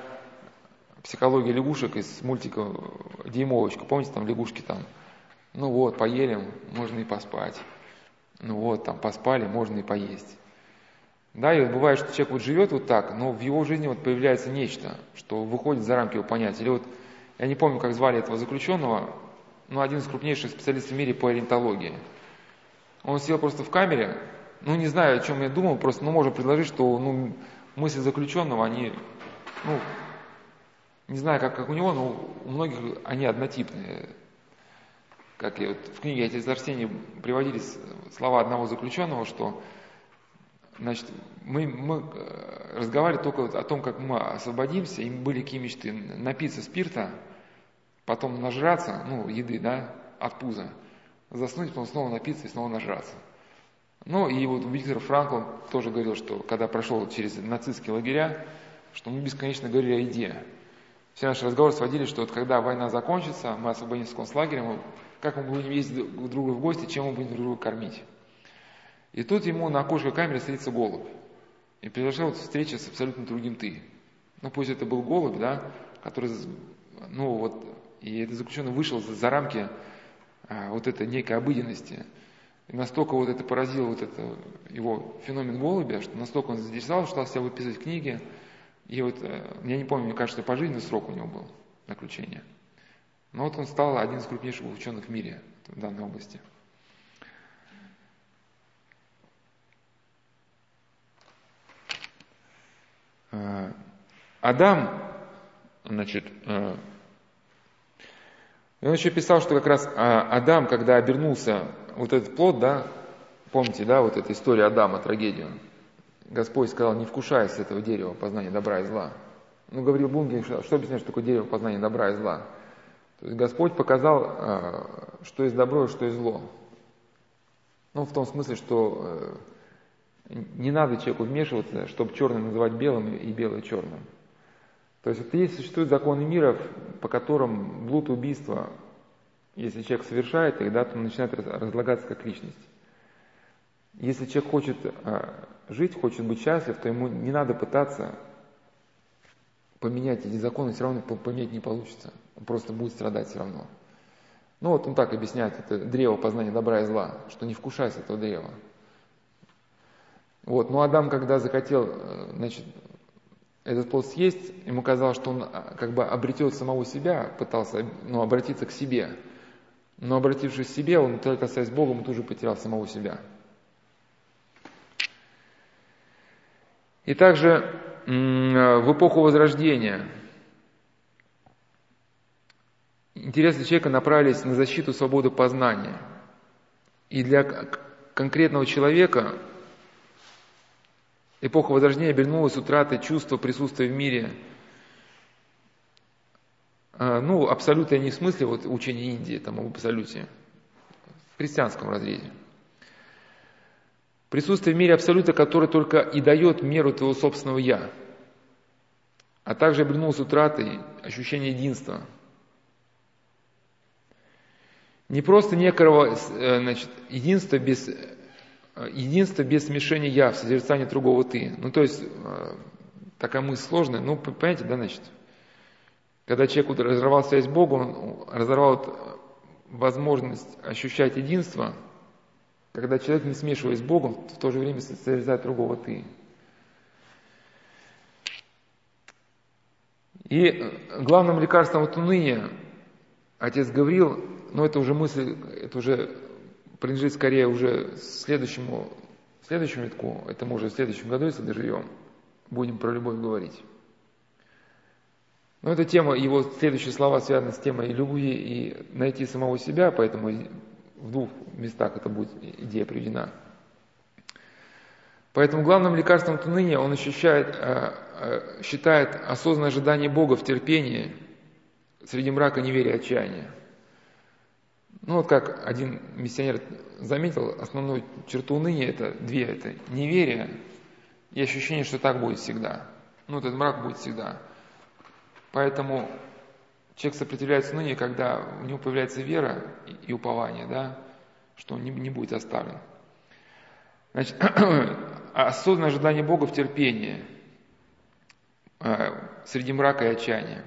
психология лягушек из мультика «Дюймовочка». Помните, там лягушки там, ну вот, поели, можно и поспать. Ну вот, там поспали, можно и поесть. Да, и вот бывает, что человек вот живет вот так, но в его жизни вот появляется нечто, что выходит за рамки его понятия. Или вот, я не помню, как звали этого заключенного, но один из крупнейших специалистов в мире по ориентологии. Он сидел просто в камере, ну не знаю, о чем я думал, просто, ну можно предложить, что ну, мысли заключенного, они, ну, не знаю, как, как у него, но у многих они однотипные. Как я вот в книге «Отец Арсений» приводились слова одного заключенного, что значит, мы, мы э, разговаривали только о том, как мы освободимся, и были какие мечты, напиться спирта, потом нажраться, ну, еды, да, от пуза, заснуть, потом снова напиться и снова нажраться. Ну, и вот Виктор Франкл тоже говорил, что когда прошел через нацистские лагеря, что мы бесконечно говорили о еде. Все наши разговоры сводили, что вот когда война закончится, мы освободимся с концлагеря, как мы будем ездить друг к другу в гости, чем мы будем друг друга кормить. И тут ему на окошко камеры садится голубь. И произошла вот встреча с абсолютно другим ты. Ну, пусть это был голубь, да, который, ну, вот, и этот заключенный вышел за, за рамки а, вот этой некой обыденности. И настолько вот это поразило вот это его феномен голубя, что настолько он заинтересовал, что стал себя выписывать книги, и вот, э, я не помню, мне кажется, пожизненный срок у него был заключения. Но вот он стал один из крупнейших ученых в мире в данной области. Адам, значит, э, он еще писал, что как раз Адам, когда обернулся, вот этот плод, да, помните, да, вот эта история Адама, трагедию, Господь сказал, не вкушай с этого дерева познания добра и зла. Ну, говорил Бунгин, что, объясняет, что такое дерево познания добра и зла? То есть Господь показал, что есть добро и что есть зло. Ну, в том смысле, что э, не надо человеку вмешиваться, чтобы черное называть белым и белое черным. То есть вот есть существуют законы мира, по которым блуд убийства, если человек совершает, тогда он начинает разлагаться как личность. Если человек хочет а, жить, хочет быть счастлив, то ему не надо пытаться поменять эти законы, все равно поменять не получится. Он просто будет страдать все равно. Ну вот он так объясняет это древо познания добра и зла, что не вкушай с этого древа. Вот, но Адам, когда захотел, э, значит, этот плод съесть, ему казалось, что он а, как бы обретет самого себя, пытался ну, обратиться к себе. Но обратившись к себе, он только касаясь Богом, тут же потерял самого себя. И также в эпоху Возрождения интересы человека направились на защиту свободы познания. И для конкретного человека эпоха Возрождения обернулась утратой чувства присутствия в мире. А, ну, абсолютно не в смысле вот учения Индии, там, об абсолюте, в христианском разрезе. Присутствие в мире Абсолюта, который только и дает меру твоего собственного «я», а также обернулся утратой ощущения единства. Не просто некого э, значит, единства без, э, единства без смешения «я» в созерцании другого «ты». Ну, то есть, э, такая мысль сложная, ну, понимаете, да, значит, когда человек разорвал связь с Богом, он разорвал возможность ощущать единство – когда человек, не смешиваясь с Богом, в то же время созерцает другого «ты». И главным лекарством от уныния, отец говорил, но это уже мысль, это уже принадлежит скорее уже следующему, следующему витку, это мы уже в следующем году, если доживем, будем про любовь говорить. Но эта тема, его следующие слова связаны с темой любви и найти самого себя, поэтому в двух местах это будет идея приведена. Поэтому главным лекарством от уныния он ощущает, э, э, считает осознанное ожидание Бога в терпении среди мрака неверия и отчаяния. Ну вот как один миссионер заметил, основную черту уныния это две, это неверие и ощущение, что так будет всегда. Ну этот мрак будет всегда. Поэтому человек сопротивляется унынию, когда у него появляется вера и упование, да, что он не, не будет оставлен. Значит, <clears throat> осознанное ожидание Бога в терпении э, среди мрака и отчаяния.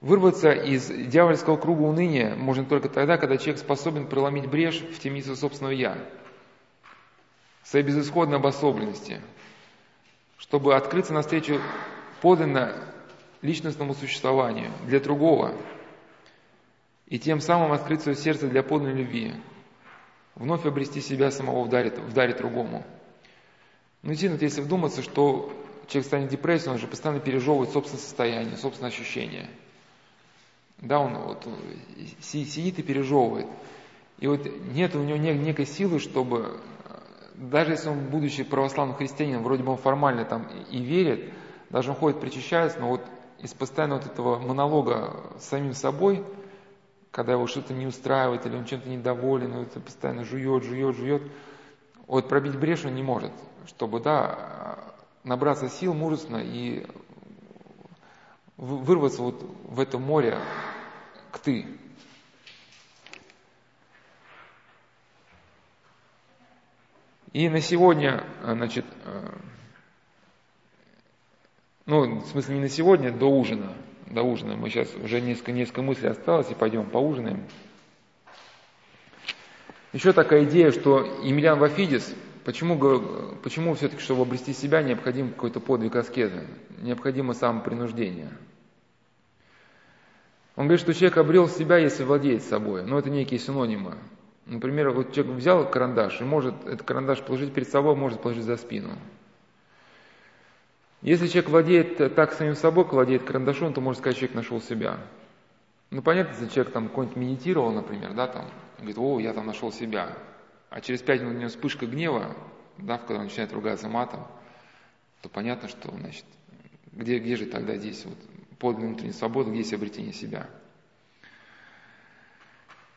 Вырваться из дьявольского круга уныния можно только тогда, когда человек способен проломить брешь в темницу собственного «я», своей безысходной обособленности, чтобы открыться навстречу подлинно личностному существованию для другого и тем самым открыть свое сердце для подлинной любви, вновь обрести себя самого в даре, в даре другому. Ну, действительно, если вдуматься, что человек станет депрессией, он же постоянно пережевывает собственное состояние, собственное ощущение. Да, он вот сидит и пережевывает. И вот нет у него некой силы, чтобы, даже если он, будучи православным христианином, вроде бы он формально там и верит, даже он ходит, причащается, но вот из постоянного вот этого монолога с самим собой, когда его что-то не устраивает, или он чем-то недоволен, он это постоянно жует, жует, жует, вот пробить брешь он не может, чтобы, да, набраться сил мужественно и вырваться вот в это море к ты. И на сегодня, значит, ну, в смысле не на сегодня, до ужина. До ужина. Мы сейчас уже несколько, несколько мыслей осталось, и пойдем поужинаем. Еще такая идея, что Емельян Вафидис, почему, почему все-таки, чтобы обрести себя, необходим какой-то подвиг аскезы, необходимо самопринуждение. Он говорит, что человек обрел себя, если владеет собой. Но это некие синонимы. Например, вот человек взял карандаш и может этот карандаш положить перед собой, может положить за спину. Если человек владеет так самим собой, владеет карандашом, то можно сказать, человек нашел себя. Ну, понятно, если человек там какой-нибудь медитировал, например, да, там, говорит, о, я там нашел себя. А через пять минут у него вспышка гнева, да, когда он начинает ругаться матом, то понятно, что, значит, где, где же тогда здесь вот подлинная внутренняя свобода, где есть обретение себя.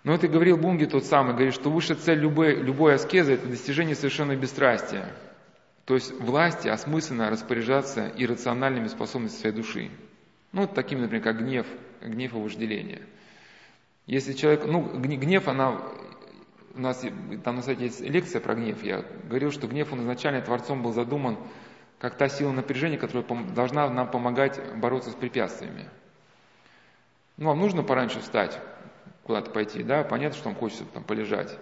Но это говорил Бунги тот самый, говорит, что высшая цель любой, любой аскезы – это достижение совершенного бесстрастия. То есть власти осмысленно распоряжаться иррациональными способностями своей души. Ну, вот такими, например, как гнев, гнев и вожделение. Если человек, ну, гнев, она, у нас там на сайте есть лекция про гнев, я говорил, что гнев, он изначально Творцом был задуман как та сила напряжения, которая должна нам помогать бороться с препятствиями. Ну, вам нужно пораньше встать, куда-то пойти, да, понятно, что вам хочется там полежать.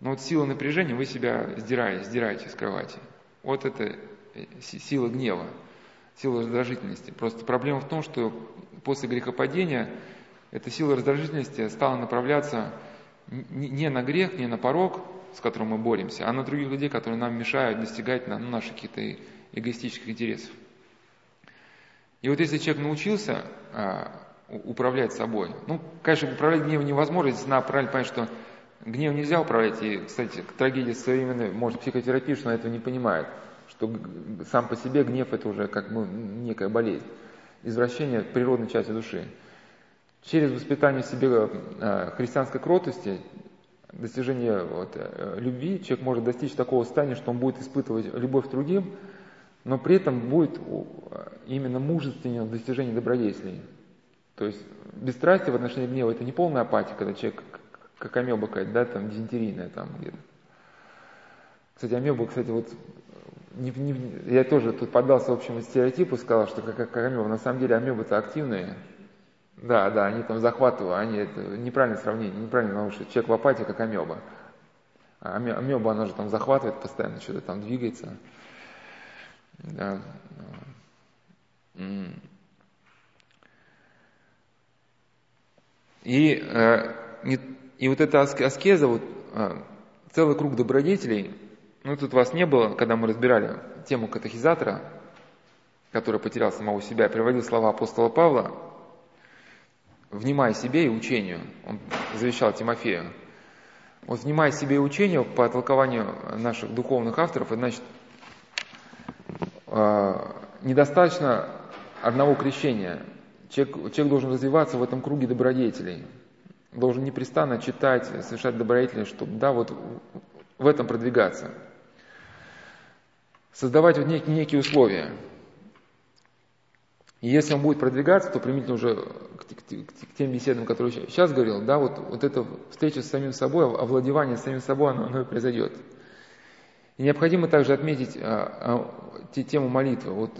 Но вот сила напряжения, вы себя сдираете, сдираете с кровати. Вот это э, сила гнева, сила раздражительности. Просто проблема в том, что после грехопадения эта сила раздражительности стала направляться не на грех, не на порог, с которым мы боремся, а на других людей, которые нам мешают достигать ну, наших каких-то эгоистических интересов. И вот если человек научился а, управлять собой, ну, конечно, управлять гневом невозможно, если надо правильно понять, что Гнев нельзя управлять, и, кстати, трагедия современной, может, психотерапевт, она этого не понимает, что сам по себе гнев это уже как ну, некая болезнь, извращение природной части души. Через воспитание в себе э, христианской кротости, достижение вот, э, любви, человек может достичь такого состояния, что он будет испытывать любовь к другим, но при этом будет э, именно мужественнее в достижении добродетелей. То есть бесстрастие в отношении гнева – это не полная апатия, когда человек как амеба какая-то, да, там дизентерийная там где-то. Кстати, амеба, кстати, вот не, не, я тоже тут поддался общему стереотипу, сказал, что как, как амеба. На самом деле амебы-то активные. Да, да, они там захватывают, они это неправильное сравнение, неправильно, потому что человек в апатии, как амеба. А амеба, она же там захватывает постоянно, что-то там двигается. Да. И э, и вот эта аскеза, вот, а, целый круг добродетелей. Ну, тут вас не было, когда мы разбирали тему катехизатора, который потерял самого себя, приводил слова апостола Павла, «Внимай себе и учению», он завещал Тимофею. Вот «внимай себе и учению» по толкованию наших духовных авторов, это значит, недостаточно одного крещения. Человек, человек должен развиваться в этом круге добродетелей – должен непрестанно читать, совершать добродетельность, чтобы, да, вот в этом продвигаться. Создавать вот некие, некие условия. И если он будет продвигаться, то применительно уже к, к, к тем беседам, которые сейчас говорил, да, вот, вот эта встреча с самим собой, овладевание самим собой, оно, оно и произойдет. И необходимо также отметить а, а, тему молитвы. Вот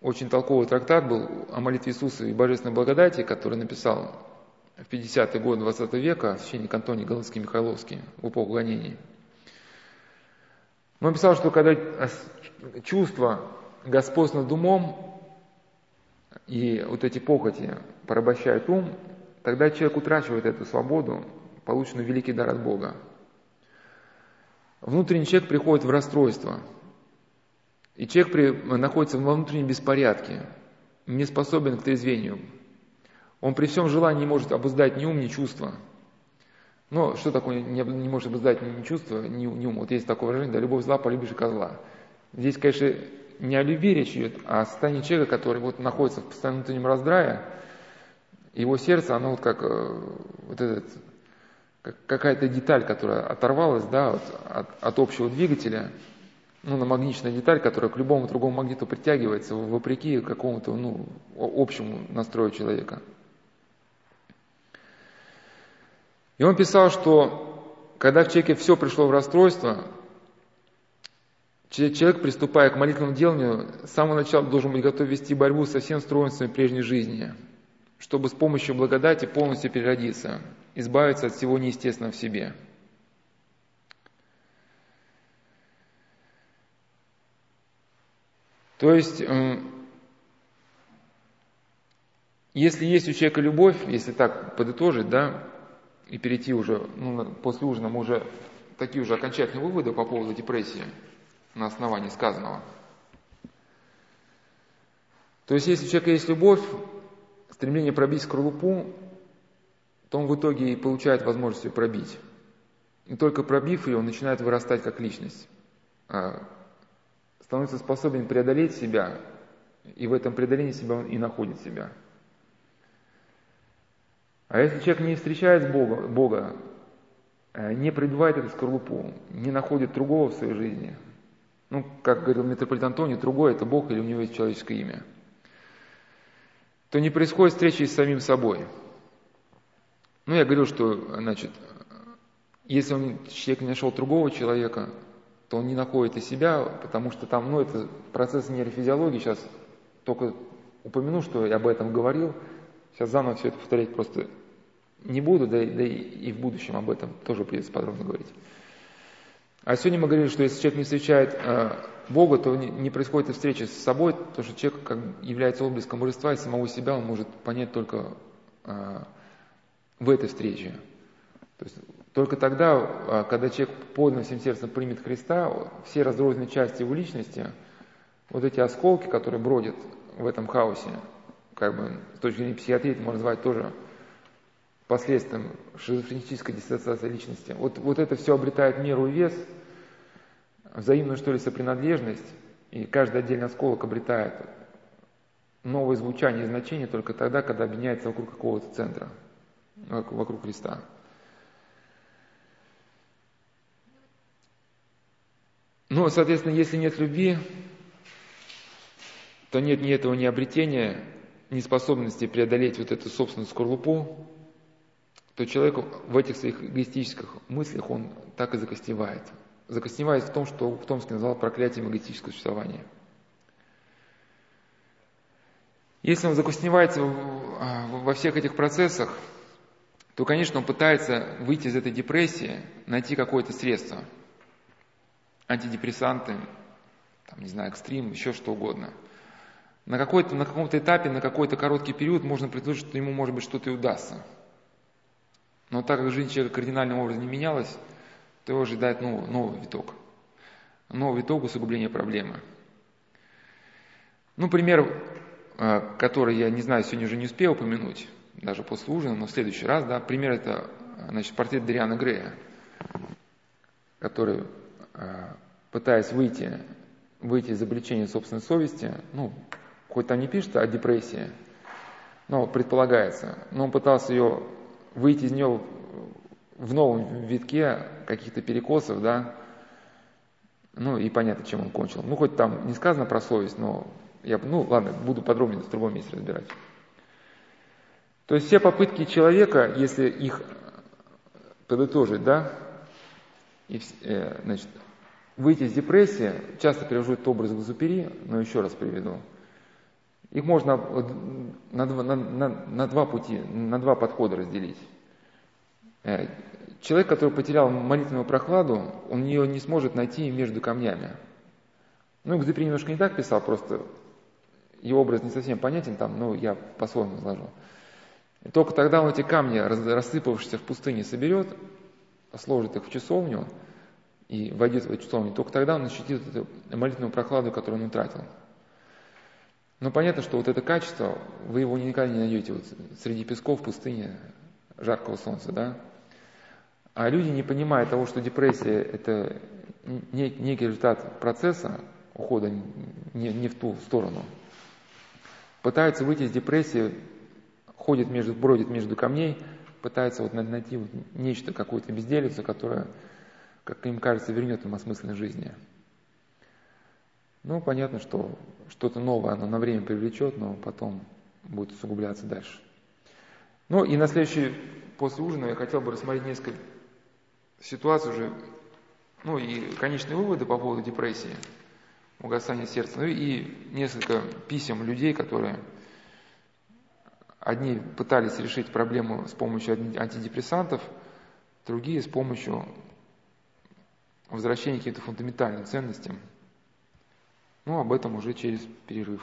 очень толковый трактат был о молитве Иисуса и божественной благодати, который написал в 50-е годы 20 века священник Антоний Голландский Михайловский в эпоху гонений. Он писал, что когда чувство господство над умом и вот эти похоти порабощают ум, тогда человек утрачивает эту свободу, полученную великий дар от Бога. Внутренний человек приходит в расстройство, и человек при, находится во внутреннем беспорядке, не способен к трезвению, он при всем желании не может обуздать ни ум, ни чувства. Но что такое не, не может обуздать ни чувства, ни, ни ум? Вот есть такое выражение, да, любовь зла, полюбишь и козла. Здесь, конечно, не о любви речь идет, а о состоянии человека, который вот находится в постоянном внутреннем раздрае, его сердце, оно вот как э, вот этот, какая-то деталь, которая оторвалась да, от, от, от общего двигателя, ну, намагничная деталь, которая к любому другому магниту притягивается, вопреки какому-то ну, общему настрою человека. И он писал, что когда в человеке все пришло в расстройство, человек, приступая к молитвенному деланию, с самого начала должен быть готов вести борьбу со всем строенством прежней жизни, чтобы с помощью благодати полностью переродиться, избавиться от всего неестественного в себе. То есть, если есть у человека любовь, если так подытожить, да, и перейти уже, ну, после ужина мы уже такие уже окончательные выводы по поводу депрессии на основании сказанного. То есть, если у человека есть любовь, стремление пробить скорлупу, то он в итоге и получает возможность ее пробить. И только пробив ее, он начинает вырастать как личность. А, становится способен преодолеть себя, и в этом преодолении себя он и находит себя – а если человек не встречает Бога, Бога э, не пребывает эту скорлупу, не находит другого в своей жизни, ну, как говорил митрополит Антоний, другой это Бог или у него есть человеческое имя, то не происходит встречи с самим собой. Ну, я говорил, что, значит, если он, человек не нашел другого человека, то он не находит и себя, потому что там, ну, это процесс нейрофизиологии, сейчас только упомяну, что я об этом говорил – Сейчас заново все это повторять просто не буду, да, да и в будущем об этом тоже придется подробно говорить. А сегодня мы говорили, что если человек не встречает э, Бога, то не, не происходит встречи с собой, потому что человек как является отблеском божества, и самого себя он может понять только э, в этой встрече. То есть только тогда, э, когда человек подлинно всем сердцем примет Христа, все раздрозненные части его личности, вот эти осколки, которые бродят в этом хаосе, как бы с точки зрения психиатрии это можно назвать тоже последствием шизофренической диссоциации личности. Вот, вот это все обретает меру и вес, взаимную, что ли, сопринадлежность, и каждый отдельный осколок обретает новое звучание и значение только тогда, когда объединяется вокруг какого-то центра, вокруг Христа. Ну, соответственно, если нет любви, то нет ни этого ни обретения, неспособности преодолеть вот эту собственную скорлупу, то человек в этих своих эгоистических мыслях, он так и закостевает. Закостевает в том, что Томский назвал проклятием эгоистического существования. Если он закостневается а, во всех этих процессах, то, конечно, он пытается выйти из этой депрессии, найти какое-то средство. Антидепрессанты, там, не знаю, экстрим, еще что угодно – на, какой-то, на каком-то этапе, на какой-то короткий период можно предположить, что ему, может быть, что-то и удастся. Но так как жизнь человека кардинальным образом не менялась, то его ожидает новый, новый виток. Новый виток усугубления проблемы. Ну, пример, э, который я не знаю, сегодня уже не успел упомянуть, даже после ужина, но в следующий раз, да, пример это, значит, портрет Дариана Грея, который, э, пытаясь выйти, выйти из обличения собственной совести, ну, хоть там не пишется о депрессии, но предполагается, но он пытался ее выйти из нее в новом витке каких-то перекосов, да, ну и понятно, чем он кончил. Ну, хоть там не сказано про совесть, но я, ну ладно, буду подробнее в другом месте разбирать. То есть все попытки человека, если их подытожить, да, и, э, значит, выйти из депрессии, часто привожу образ Газупери, но еще раз приведу. Их можно на два, на, на, на два пути, на два подхода разделить. Э, человек, который потерял молитвенную прохладу, он ее не сможет найти между камнями. Ну, Экзюпери немножко не так писал, просто его образ не совсем понятен там, но я по-своему изложу. И только тогда он эти камни, рассыпавшиеся в пустыне, соберет, сложит их в часовню и войдет в эту часовню. Только тогда он ощутит эту молитвенную прохладу, которую он утратил. Но понятно, что вот это качество, вы его никогда не найдете вот среди песков, пустыни, жаркого солнца, да? А люди, не понимая того, что депрессия – это некий результат процесса ухода не, не в ту сторону, пытаются выйти из депрессии, ходят между, бродят между камней, пытаются вот найти вот нечто, какую-то безделицу, которая, как им кажется, вернет им осмысленность жизни. Ну, понятно, что что-то новое оно на время привлечет, но потом будет усугубляться дальше. Ну и на следующий, после ужина я хотел бы рассмотреть несколько ситуаций уже, ну и конечные выводы по поводу депрессии, угасания сердца, ну и несколько писем людей, которые одни пытались решить проблему с помощью антидепрессантов, другие с помощью возвращения к каким-то фундаментальным ценностям. Ну, об этом уже через перерыв.